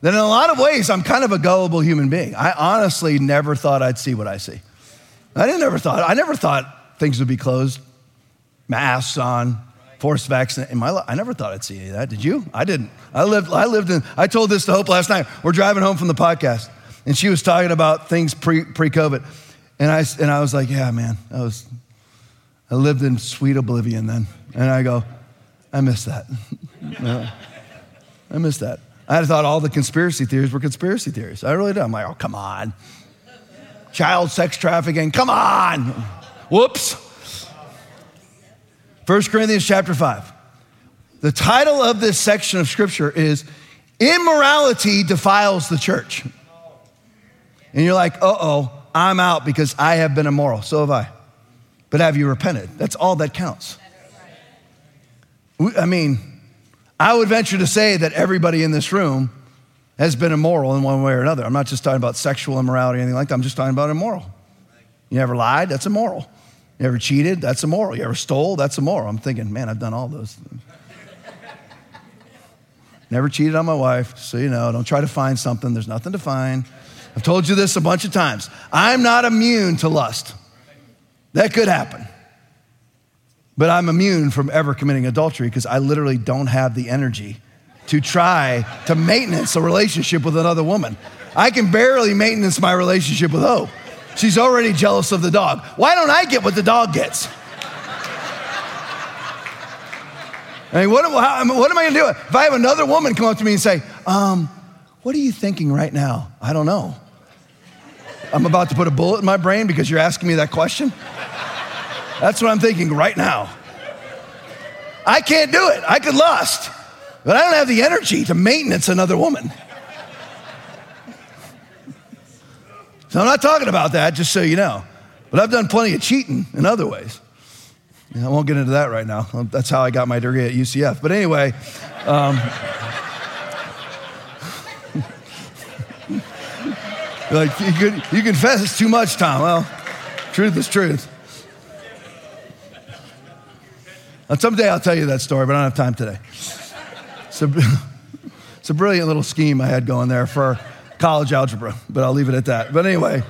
that in a lot of ways, I'm kind of a gullible human being. I honestly never thought I'd see what I see. I didn't never thought, I never thought things would be closed, masks on, forced vaccination. In my life, I never thought I'd see any of that. Did you? I didn't. I lived, I lived in, I told this to Hope last night. We're driving home from the podcast, and she was talking about things pre, pre-COVID. And I, and I was like, yeah, man, that was, I lived in sweet oblivion then. And I go, I miss that. <laughs> I miss that. I thought all the conspiracy theories were conspiracy theories. I really did. I'm like, oh, come on. Child sex trafficking, come on. Whoops. 1 Corinthians chapter 5. The title of this section of scripture is Immorality Defiles the Church. And you're like, uh oh, I'm out because I have been immoral. So have I but have you repented? That's all that counts. I mean, I would venture to say that everybody in this room has been immoral in one way or another. I'm not just talking about sexual immorality or anything like that. I'm just talking about immoral. You ever lied? That's immoral. You ever cheated? That's immoral. You ever stole? That's immoral. I'm thinking, man, I've done all those things. Never cheated on my wife, so you know, don't try to find something. There's nothing to find. I've told you this a bunch of times. I'm not immune to lust. That could happen. But I'm immune from ever committing adultery because I literally don't have the energy to try to maintenance a relationship with another woman. I can barely maintenance my relationship with Hope. She's already jealous of the dog. Why don't I get what the dog gets? I mean, what, how, what am I going to do? If I have another woman come up to me and say, um, What are you thinking right now? I don't know. I'm about to put a bullet in my brain because you're asking me that question. That's what I'm thinking right now. I can't do it. I could lust, but I don't have the energy to maintenance another woman. So I'm not talking about that, just so you know. But I've done plenty of cheating in other ways. I won't get into that right now. That's how I got my degree at UCF. But anyway, um, like you, you confess it's too much, Tom. Well, truth is truth. And someday I'll tell you that story, but I don't have time today. It's a, <laughs> it's a brilliant little scheme I had going there for college algebra, but I'll leave it at that. But anyway,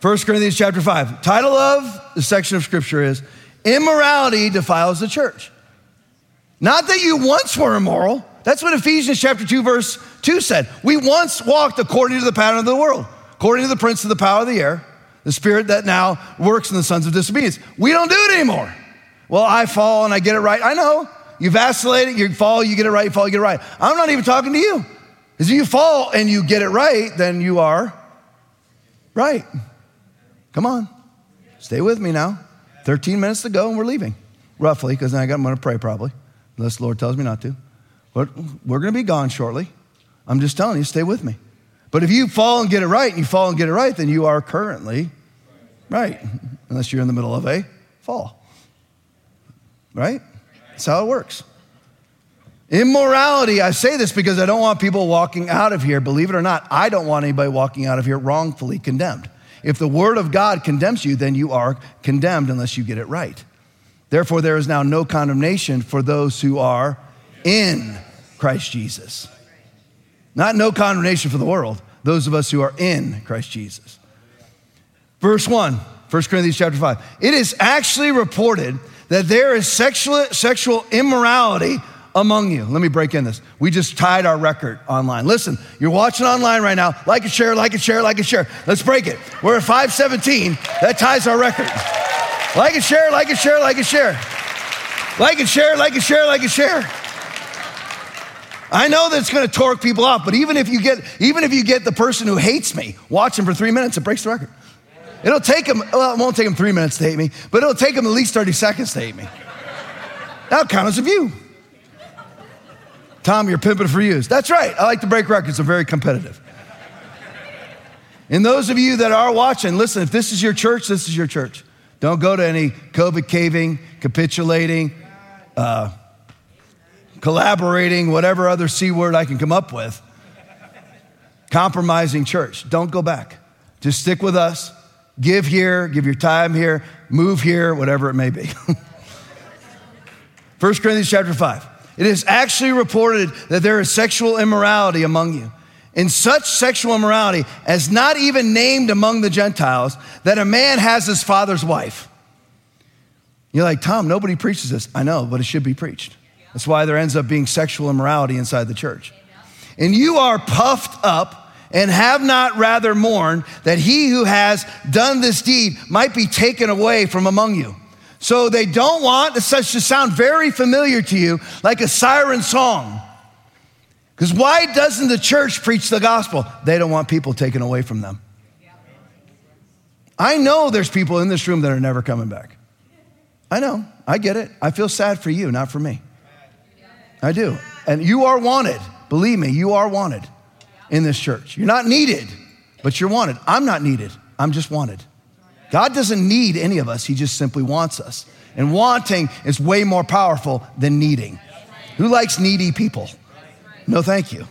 1 Corinthians chapter 5. Title of the section of scripture is Immorality Defiles the Church. Not that you once were immoral. That's what Ephesians chapter 2, verse 2 said. We once walked according to the pattern of the world, according to the prince of the power of the air, the spirit that now works in the sons of disobedience. We don't do it anymore. Well, I fall and I get it right. I know. You vacillate, you fall, you get it right, you fall, you get it right. I'm not even talking to you. Because if you fall and you get it right, then you are right. Come on. Stay with me now. 13 minutes to go and we're leaving, roughly, because I'm going to pray probably, unless the Lord tells me not to. But we're going to be gone shortly. I'm just telling you, stay with me. But if you fall and get it right, and you fall and get it right, then you are currently right, unless you're in the middle of a fall. Right? That's how it works. Immorality, I say this because I don't want people walking out of here, believe it or not, I don't want anybody walking out of here wrongfully condemned. If the word of God condemns you, then you are condemned unless you get it right. Therefore, there is now no condemnation for those who are in Christ Jesus. Not no condemnation for the world, those of us who are in Christ Jesus. Verse 1, 1 Corinthians chapter 5. It is actually reported that there is sexual, sexual immorality among you. Let me break in this. We just tied our record online. Listen, you're watching online right now. Like and share, like and share, like and share. Let's break it. We're at 517. That ties our record. Like and share, like and share, like and share. Like and share, like and share, like and share. I know that's going to torque people off, but even if you get even if you get the person who hates me, watch him for three minutes, it breaks the record. It'll take him, well, it won't take him three minutes to hate me, but it'll take him at least 30 seconds to hate me. That'll count as a view. Tom, you're pimping for use. That's right. I like to break records. I'm very competitive. And those of you that are watching, listen, if this is your church, this is your church. Don't go to any COVID caving, capitulating, uh, collaborating, whatever other C word I can come up with. Compromising church. Don't go back. Just stick with us. Give here, give your time here, move here, whatever it may be. <laughs> 1 Corinthians chapter 5. It is actually reported that there is sexual immorality among you. In such sexual immorality as not even named among the Gentiles, that a man has his father's wife. You're like, Tom, nobody preaches this. I know, but it should be preached. That's why there ends up being sexual immorality inside the church. And you are puffed up and have not rather mourned that he who has done this deed might be taken away from among you. So they don't want such to sound very familiar to you, like a siren song. Because why doesn't the church preach the gospel? They don't want people taken away from them. I know there's people in this room that are never coming back. I know. I get it. I feel sad for you, not for me. I do. And you are wanted. Believe me, you are wanted in this church. You're not needed, but you're wanted. I'm not needed. I'm just wanted. God doesn't need any of us, He just simply wants us. And wanting is way more powerful than needing. Who likes needy people? No, thank you.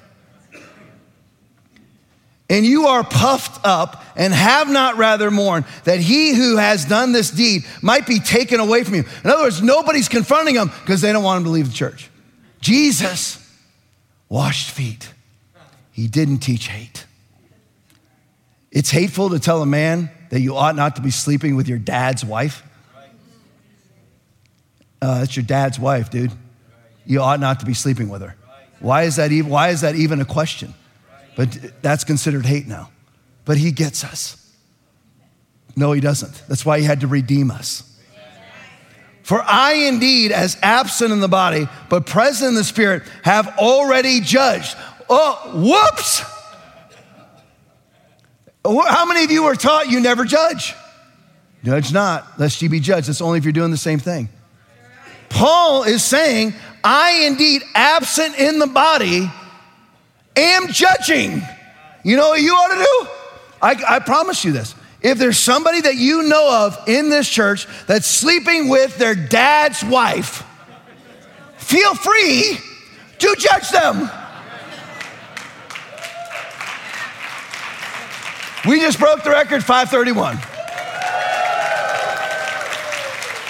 And you are puffed up and have not rather mourned that he who has done this deed might be taken away from you. In other words, nobody's confronting him because they don't want him to leave the church. Jesus washed feet. He didn't teach hate. It's hateful to tell a man that you ought not to be sleeping with your dad's wife? Uh, that's your dad's wife, dude. You ought not to be sleeping with her. Why is that even, why is that even a question? But that's considered hate now. But he gets us. No, he doesn't. That's why he had to redeem us. For I indeed, as absent in the body, but present in the spirit, have already judged. Oh, whoops! How many of you were taught you never judge? Judge not, lest ye be judged. That's only if you're doing the same thing. Paul is saying, I indeed, absent in the body, am judging. You know what you ought to do? I, I promise you this. If there's somebody that you know of in this church that's sleeping with their dad's wife, feel free to judge them. We just broke the record 531.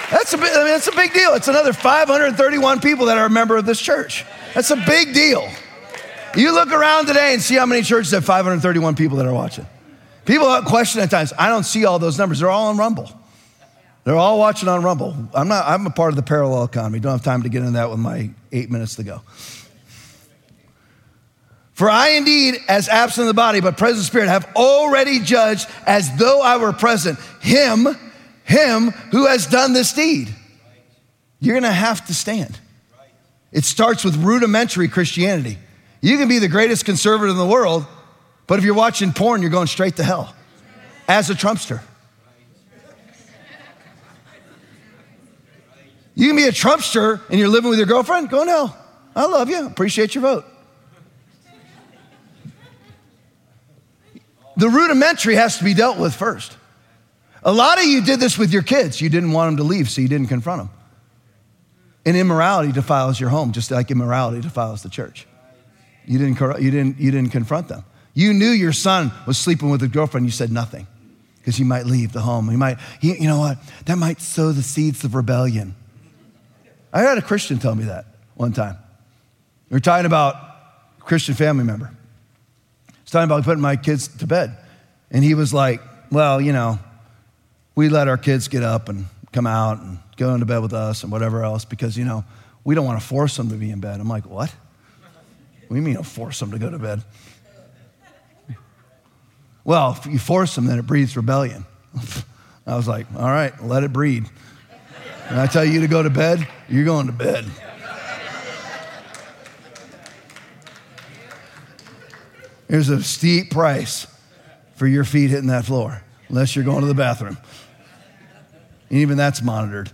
That's a, big, I mean, that's a big deal. It's another 531 people that are a member of this church. That's a big deal. You look around today and see how many churches have 531 people that are watching. People question at times, I don't see all those numbers. They're all on Rumble. They're all watching on Rumble. I'm not, I'm a part of the parallel economy. Don't have time to get into that with my eight minutes to go. For I indeed, as absent in the body, but present spirit, have already judged as though I were present him, him who has done this deed. You're gonna have to stand. It starts with rudimentary Christianity. You can be the greatest conservative in the world, but if you're watching porn, you're going straight to hell as a Trumpster. You can be a Trumpster and you're living with your girlfriend, go to hell. I love you, appreciate your vote. The rudimentary has to be dealt with first. A lot of you did this with your kids. You didn't want them to leave, so you didn't confront them. And immorality defiles your home, just like immorality defiles the church. You didn't, you didn't, you didn't confront them. You knew your son was sleeping with a girlfriend, you said nothing because he might leave the home. He might, he, you know what? That might sow the seeds of rebellion. I had a Christian tell me that one time. We were talking about a Christian family member talking about putting my kids to bed. And he was like, Well, you know, we let our kids get up and come out and go into bed with us and whatever else because, you know, we don't want to force them to be in bed. I'm like, What? We you mean, force them to go to bed? Well, if you force them, then it breeds rebellion. <laughs> I was like, All right, let it breed. And I tell you to go to bed, you're going to bed. There's a steep price for your feet hitting that floor, unless you're going to the bathroom. And even that's monitored.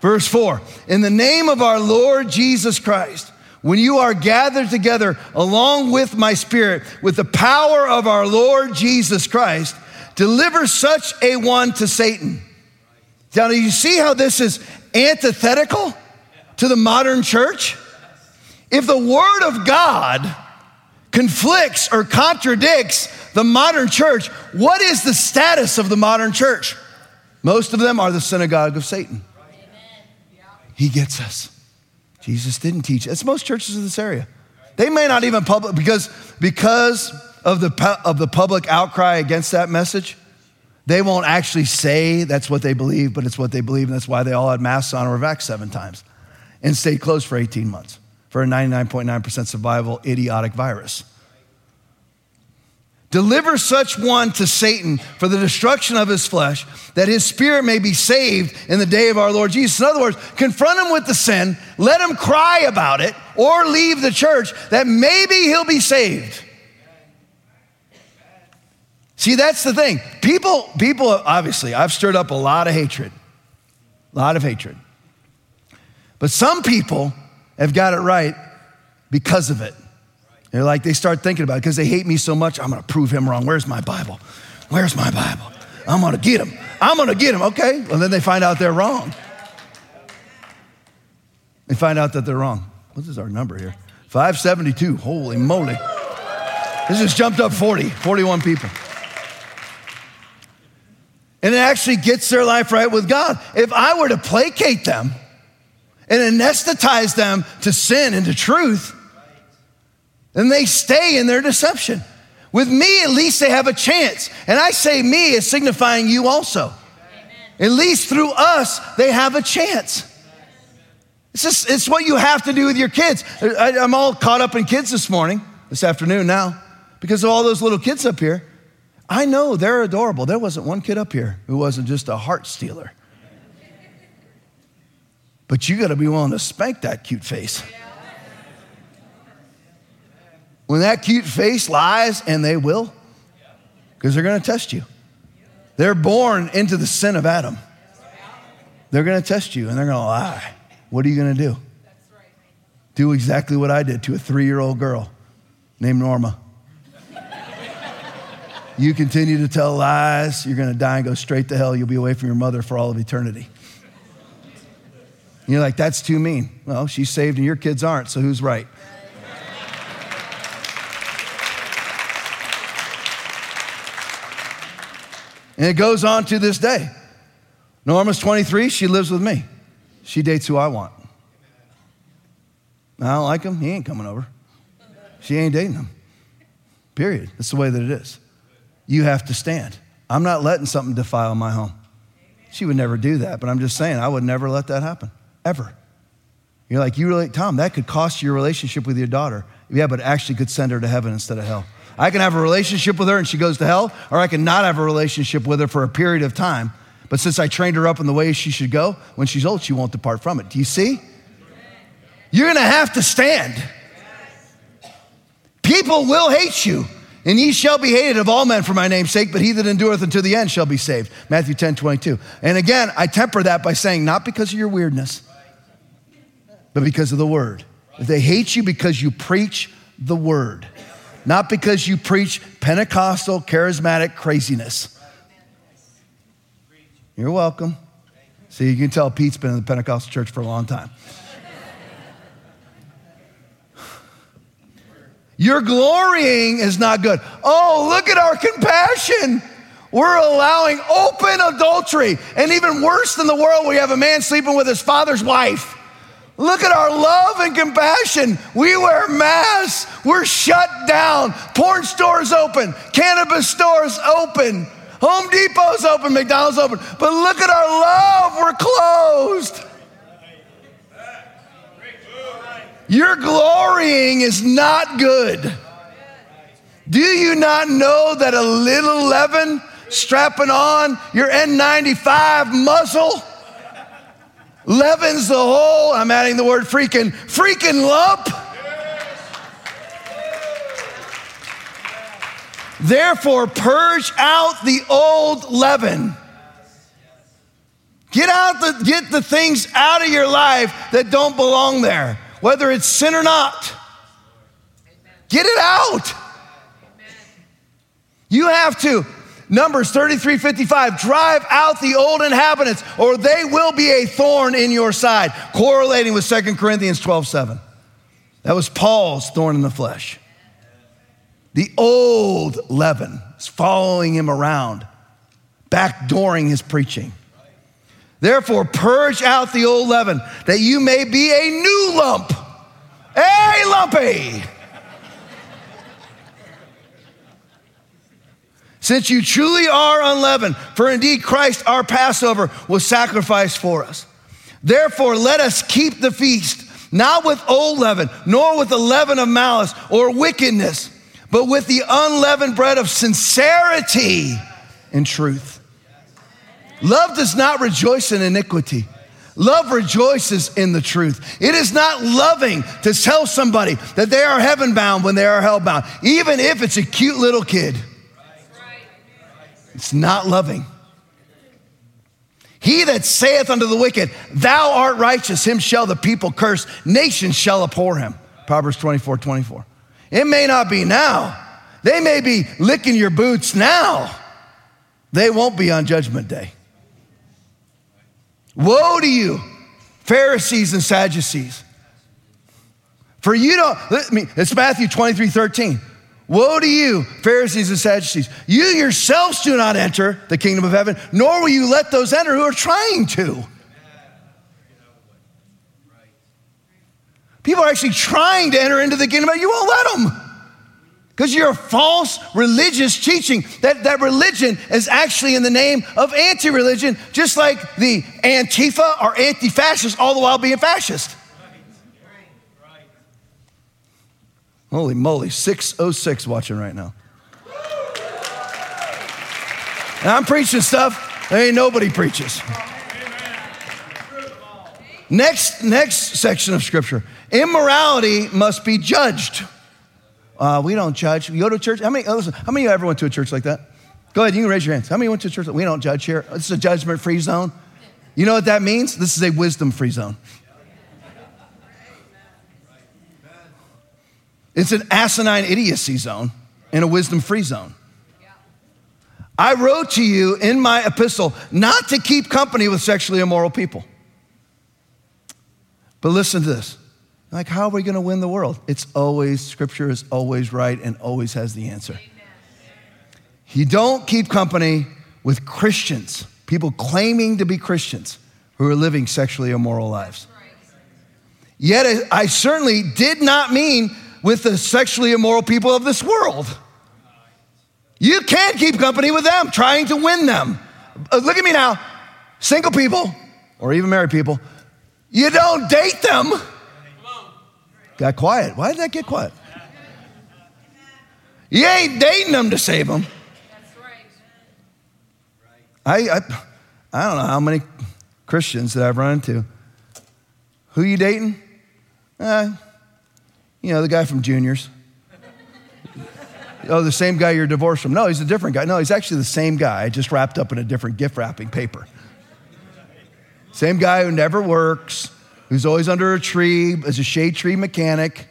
Verse 4 In the name of our Lord Jesus Christ, when you are gathered together along with my spirit, with the power of our Lord Jesus Christ, deliver such a one to Satan. Now, do you see how this is antithetical to the modern church? If the Word of God conflicts or contradicts the modern church, what is the status of the modern church? Most of them are the synagogue of Satan. He gets us. Jesus didn't teach. It's most churches in this area. They may not even public because because of the of the public outcry against that message. They won't actually say that's what they believe, but it's what they believe, and that's why they all had masks on or vaxxed seven times and stayed closed for 18 months for a 99.9% survival idiotic virus. Deliver such one to Satan for the destruction of his flesh, that his spirit may be saved in the day of our Lord Jesus. In other words, confront him with the sin, let him cry about it, or leave the church, that maybe he'll be saved. See, that's the thing. People, people, obviously, I've stirred up a lot of hatred, a lot of hatred. But some people have got it right because of it. They're like, they start thinking about it because they hate me so much. I'm going to prove him wrong. Where's my Bible? Where's my Bible? I'm going to get him. I'm going to get him. Okay. Well, then they find out they're wrong. They find out that they're wrong. What is our number here? 572. Holy moly. This just jumped up 40, 41 people. And it actually gets their life right with God. If I were to placate them, and anesthetize them to sin and to truth, then they stay in their deception. With me, at least they have a chance. And I say me as signifying you also. Amen. At least through us, they have a chance. It's just, it's what you have to do with your kids. I, I'm all caught up in kids this morning, this afternoon now, because of all those little kids up here. I know they're adorable. There wasn't one kid up here who wasn't just a heart stealer. But you got to be willing to spank that cute face. When that cute face lies, and they will, because they're going to test you. They're born into the sin of Adam. They're going to test you and they're going to lie. What are you going to do? Do exactly what I did to a three year old girl named Norma. you continue to tell lies, you're going to die and go straight to hell. You'll be away from your mother for all of eternity. You're like, that's too mean. Well, she's saved and your kids aren't, so who's right? And it goes on to this day. Norma's 23, she lives with me. She dates who I want. I don't like him, he ain't coming over. She ain't dating him. Period. That's the way that it is. You have to stand. I'm not letting something defile my home. She would never do that, but I'm just saying, I would never let that happen, ever. You're like, you really, Tom, that could cost you your relationship with your daughter. Yeah, but actually could send her to heaven instead of hell. I can have a relationship with her and she goes to hell, or I can not have a relationship with her for a period of time. But since I trained her up in the way she should go, when she's old, she won't depart from it. Do you see? You're gonna have to stand. People will hate you, and ye shall be hated of all men for my name's sake, but he that endureth unto the end shall be saved. Matthew 10 22. And again, I temper that by saying, not because of your weirdness, but because of the word. If they hate you because you preach the word not because you preach Pentecostal, charismatic craziness. You're welcome. See, you can tell Pete's been in the Pentecostal church for a long time. Your glorying is not good. Oh, look at our compassion. We're allowing open adultery. And even worse than the world, we have a man sleeping with his father's wife. Look at our love and compassion. We wear masks. We're shut down. Porn stores open. Cannabis stores open. Home Depot's open. McDonald's open. But look at our love. We're closed. Your glorying is not good. Do you not know that a little leaven strapping on your N95 muzzle? Leavens the whole, I'm adding the word freaking, freaking lump. Therefore, purge out the old leaven. Get out the get the things out of your life that don't belong there, whether it's sin or not. Get it out. You have to Numbers 33 55, drive out the old inhabitants, or they will be a thorn in your side, correlating with 2 Corinthians 12 7. That was Paul's thorn in the flesh. The old leaven is following him around, backdooring his preaching. Therefore, purge out the old leaven, that you may be a new lump, a lumpy Since you truly are unleavened, for indeed Christ our Passover was sacrificed for us. Therefore, let us keep the feast, not with old leaven, nor with the leaven of malice or wickedness, but with the unleavened bread of sincerity and truth. Love does not rejoice in iniquity. Love rejoices in the truth. It is not loving to tell somebody that they are heaven bound when they are hell bound, even if it's a cute little kid. It's not loving. He that saith unto the wicked, Thou art righteous, him shall the people curse, nations shall abhor him. Proverbs 24 24. It may not be now. They may be licking your boots now. They won't be on judgment day. Woe to you, Pharisees and Sadducees. For you don't, I mean, it's Matthew 23 13. Woe to you, Pharisees and Sadducees. You yourselves do not enter the kingdom of heaven, nor will you let those enter who are trying to. People are actually trying to enter into the kingdom, but you won't let them. Because you're a false religious teaching that, that religion is actually in the name of anti religion, just like the Antifa or anti fascist, all the while being fascist. Holy moly, 606 watching right now. And I'm preaching stuff there ain't nobody preaches. Next, next section of scripture. Immorality must be judged. Uh, we don't judge. You go to church. How many? Listen, how many of you ever went to a church like that? Go ahead. You can raise your hands. How many went to a church? We don't judge here. This is a judgment-free zone. You know what that means? This is a wisdom-free zone. It's an asinine idiocy zone and a wisdom-free zone. I wrote to you in my epistle not to keep company with sexually immoral people. But listen to this. Like, how are we going to win the world? It's always, scripture is always right and always has the answer. You don't keep company with Christians, people claiming to be Christians who are living sexually immoral lives. Yet I certainly did not mean with the sexually immoral people of this world. You can't keep company with them, trying to win them. Uh, look at me now. Single people, or even married people, you don't date them. Got quiet. Why did that get quiet? You ain't dating them to save them. I, I, I don't know how many Christians that I've run into. Who you dating? Uh, you know, the guy from Juniors. oh, the same guy you're divorced from. No, he's a different guy. No, he's actually the same guy, just wrapped up in a different gift wrapping paper. Same guy who never works, who's always under a tree, as a shade tree mechanic,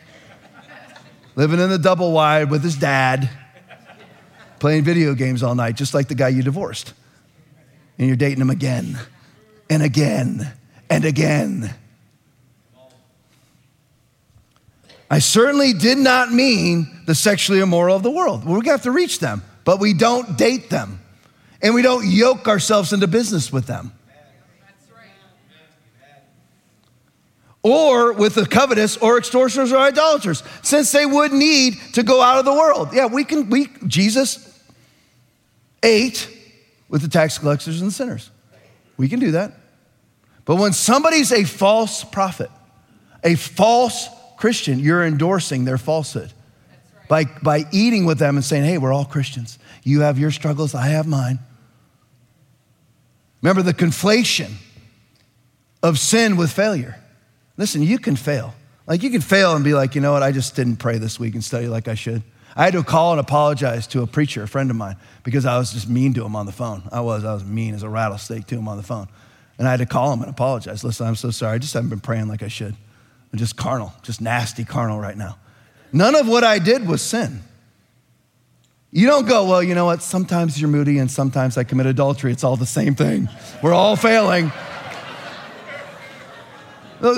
living in the double wide with his dad, playing video games all night, just like the guy you divorced. And you're dating him again and again and again. I certainly did not mean the sexually immoral of the world. we have to reach them, but we don't date them. And we don't yoke ourselves into business with them. Or with the covetous or extortioners or idolaters, since they would need to go out of the world. Yeah, we can, we, Jesus ate with the tax collectors and the sinners. We can do that. But when somebody's a false prophet, a false Christian, you're endorsing their falsehood by, by eating with them and saying, hey, we're all Christians. You have your struggles, I have mine. Remember the conflation of sin with failure. Listen, you can fail. Like you can fail and be like, you know what, I just didn't pray this week and study like I should. I had to call and apologize to a preacher, a friend of mine, because I was just mean to him on the phone. I was, I was mean as a rattlesnake to him on the phone. And I had to call him and apologize. Listen, I'm so sorry. I just haven't been praying like I should. I'm just carnal, just nasty carnal right now. None of what I did was sin. You don't go, well, you know what? Sometimes you're moody and sometimes I commit adultery. It's all the same thing. We're all failing.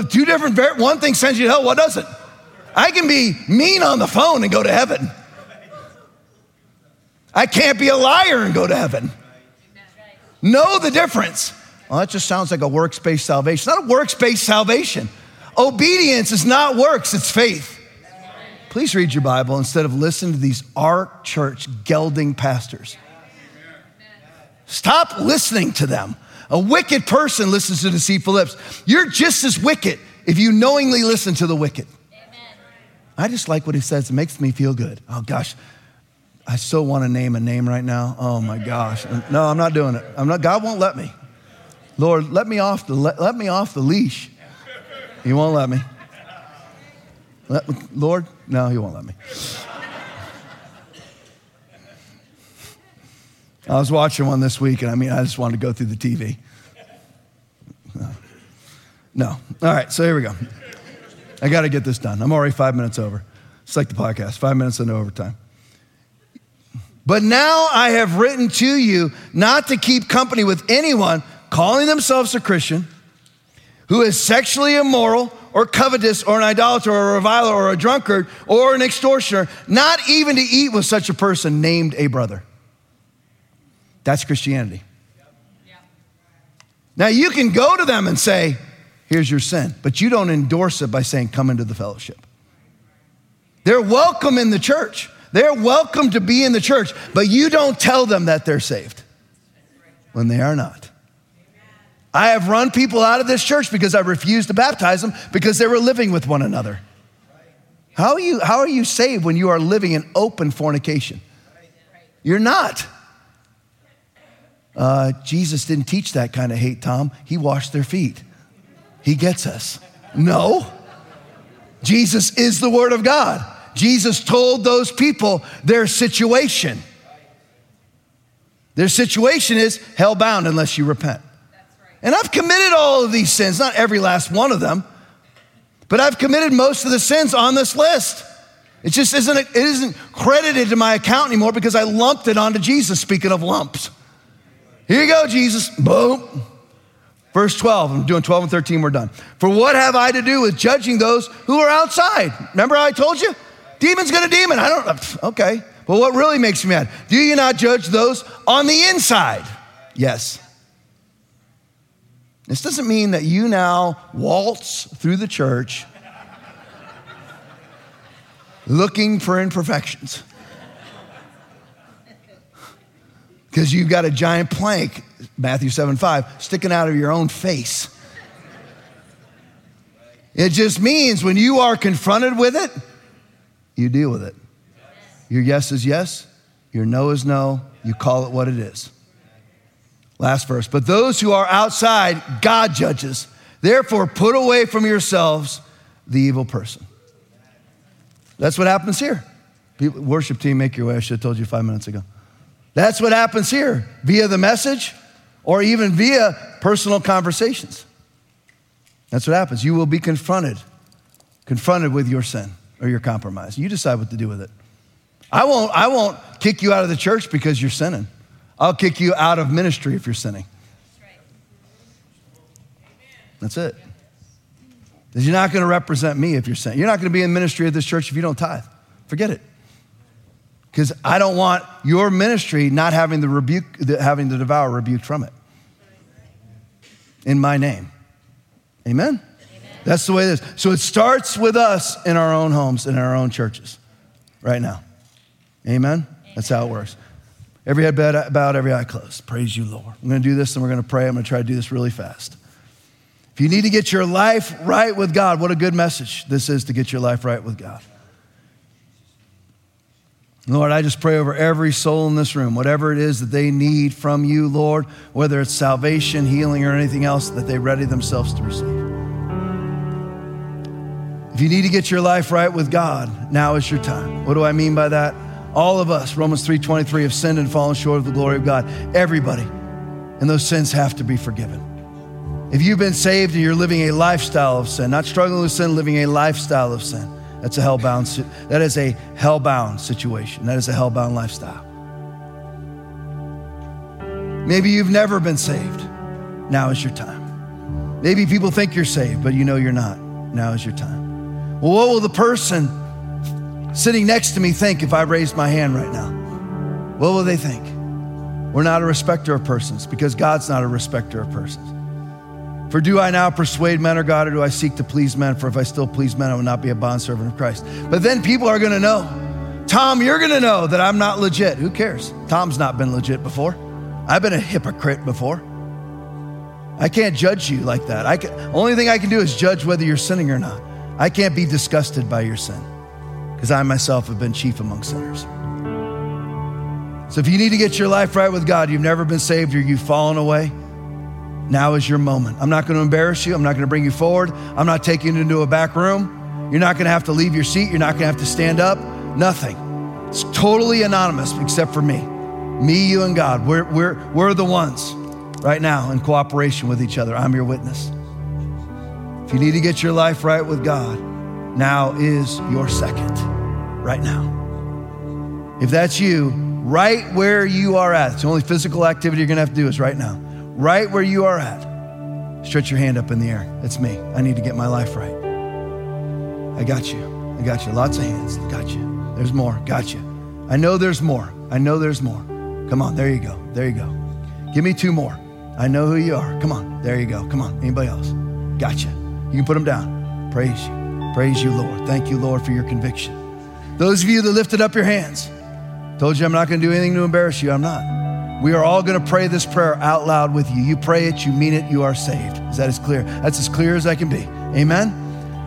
Two different, one thing sends you to hell, what doesn't? I can be mean on the phone and go to heaven. I can't be a liar and go to heaven. Know the difference. Well, that just sounds like a works based salvation. It's not a works based salvation. Obedience is not works, it's faith. Please read your Bible instead of listening to these art church gelding pastors. Stop listening to them. A wicked person listens to deceitful lips. You're just as wicked if you knowingly listen to the wicked. I just like what he says. It makes me feel good. Oh gosh, I so want to name a name right now. Oh my gosh. No, I'm not doing it. I'm not, God won't let me. Lord, let me off the, let me off the leash. He won't let me. Let, Lord, no, he won't let me. I was watching one this week, and I mean, I just wanted to go through the TV. No. All right, so here we go. I got to get this done. I'm already five minutes over. It's like the podcast, five minutes into overtime. But now I have written to you not to keep company with anyone calling themselves a Christian, who is sexually immoral or covetous or an idolater or a reviler or a drunkard or an extortioner, not even to eat with such a person named a brother. That's Christianity. Now you can go to them and say, here's your sin, but you don't endorse it by saying, come into the fellowship. They're welcome in the church. They're welcome to be in the church, but you don't tell them that they're saved when they are not. I have run people out of this church because I refused to baptize them because they were living with one another. How are you, how are you saved when you are living in open fornication? You're not. Uh, Jesus didn't teach that kind of hate, Tom. He washed their feet. He gets us. No. Jesus is the Word of God. Jesus told those people their situation. Their situation is hell bound unless you repent. And I've committed all of these sins, not every last one of them, but I've committed most of the sins on this list. It just isn't, it isn't credited to my account anymore because I lumped it onto Jesus, speaking of lumps. Here you go, Jesus. Boom. Verse 12, I'm doing 12 and 13, we're done. For what have I to do with judging those who are outside? Remember how I told you? Demon's gonna demon. I don't, okay. But what really makes me mad? Do you not judge those on the inside? Yes. This doesn't mean that you now waltz through the church looking for imperfections. Because you've got a giant plank, Matthew 7 5, sticking out of your own face. It just means when you are confronted with it, you deal with it. Your yes is yes, your no is no, you call it what it is. Last verse. But those who are outside, God judges. Therefore, put away from yourselves the evil person. That's what happens here. People, worship team, make your way. I should have told you five minutes ago. That's what happens here via the message or even via personal conversations. That's what happens. You will be confronted, confronted with your sin or your compromise. You decide what to do with it. I won't, I won't kick you out of the church because you're sinning. I'll kick you out of ministry if you're sinning. That's it. You're not going to represent me if you're sinning. You're not going to be in ministry at this church if you don't tithe. Forget it. Because I don't want your ministry not having the rebuke, having the devour rebuked from it. In my name. Amen? Amen? That's the way it is. So it starts with us in our own homes, in our own churches, right now. Amen? Amen. That's how it works. Every head bowed, every eye closed. Praise you, Lord. I'm going to do this and we're going to pray. I'm going to try to do this really fast. If you need to get your life right with God, what a good message this is to get your life right with God. Lord, I just pray over every soul in this room, whatever it is that they need from you, Lord, whether it's salvation, healing, or anything else, that they ready themselves to receive. If you need to get your life right with God, now is your time. What do I mean by that? All of us, Romans 3:23, have sinned and fallen short of the glory of God. Everybody. And those sins have to be forgiven. If you've been saved and you're living a lifestyle of sin, not struggling with sin, living a lifestyle of sin, that's a hellbound that is a hellbound situation. That is a hellbound lifestyle. Maybe you've never been saved. Now is your time. Maybe people think you're saved, but you know you're not. Now is your time. Well, what will the person sitting next to me think if I raised my hand right now? What will they think? We're not a respecter of persons because God's not a respecter of persons. For do I now persuade men or God, or do I seek to please men? For if I still please men, I will not be a bondservant of Christ. But then people are gonna know. Tom, you're gonna know that I'm not legit. Who cares? Tom's not been legit before. I've been a hypocrite before. I can't judge you like that. I can, only thing I can do is judge whether you're sinning or not. I can't be disgusted by your sin because I myself have been chief among sinners. So if you need to get your life right with God, you've never been saved or you've fallen away, now is your moment. I'm not going to embarrass you. I'm not going to bring you forward. I'm not taking you into a back room. You're not going to have to leave your seat. You're not going to have to stand up. Nothing. It's totally anonymous except for me. Me, you, and God. We're, we're, we're the ones right now in cooperation with each other. I'm your witness. If you need to get your life right with God, now is your second. Right now. If that's you, right where you are at, it's the only physical activity you're to have to do is right now right where you are at, stretch your hand up in the air. That's me. I need to get my life right. I got you. I got you. Lots of hands. Got you. There's more. Got you. I know there's more. I know there's more. Come on. There you go. There you go. Give me two more. I know who you are. Come on. There you go. Come on. Anybody else? Gotcha. You You can put them down. Praise you. Praise you, Lord. Thank you, Lord, for your conviction. Those of you that lifted up your hands, told you I'm not going to do anything to embarrass you. I'm not. We are all going to pray this prayer out loud with you. You pray it, you mean it, you are saved. Is that as clear? That's as clear as I can be. Amen?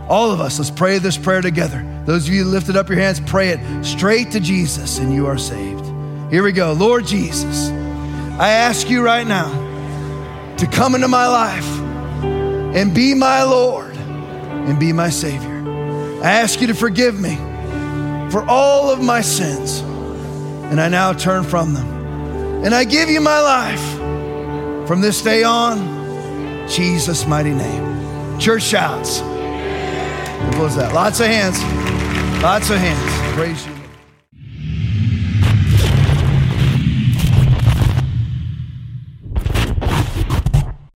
All of us, let's pray this prayer together. Those of you that lifted up your hands, pray it straight to Jesus and you are saved. Here we go. Lord Jesus, I ask you right now to come into my life and be my Lord and be my Savior. I ask you to forgive me for all of my sins, and I now turn from them. And I give you my life from this day on, Jesus' mighty name. Church shouts. What was that? Lots of hands. Lots of hands. Praise you.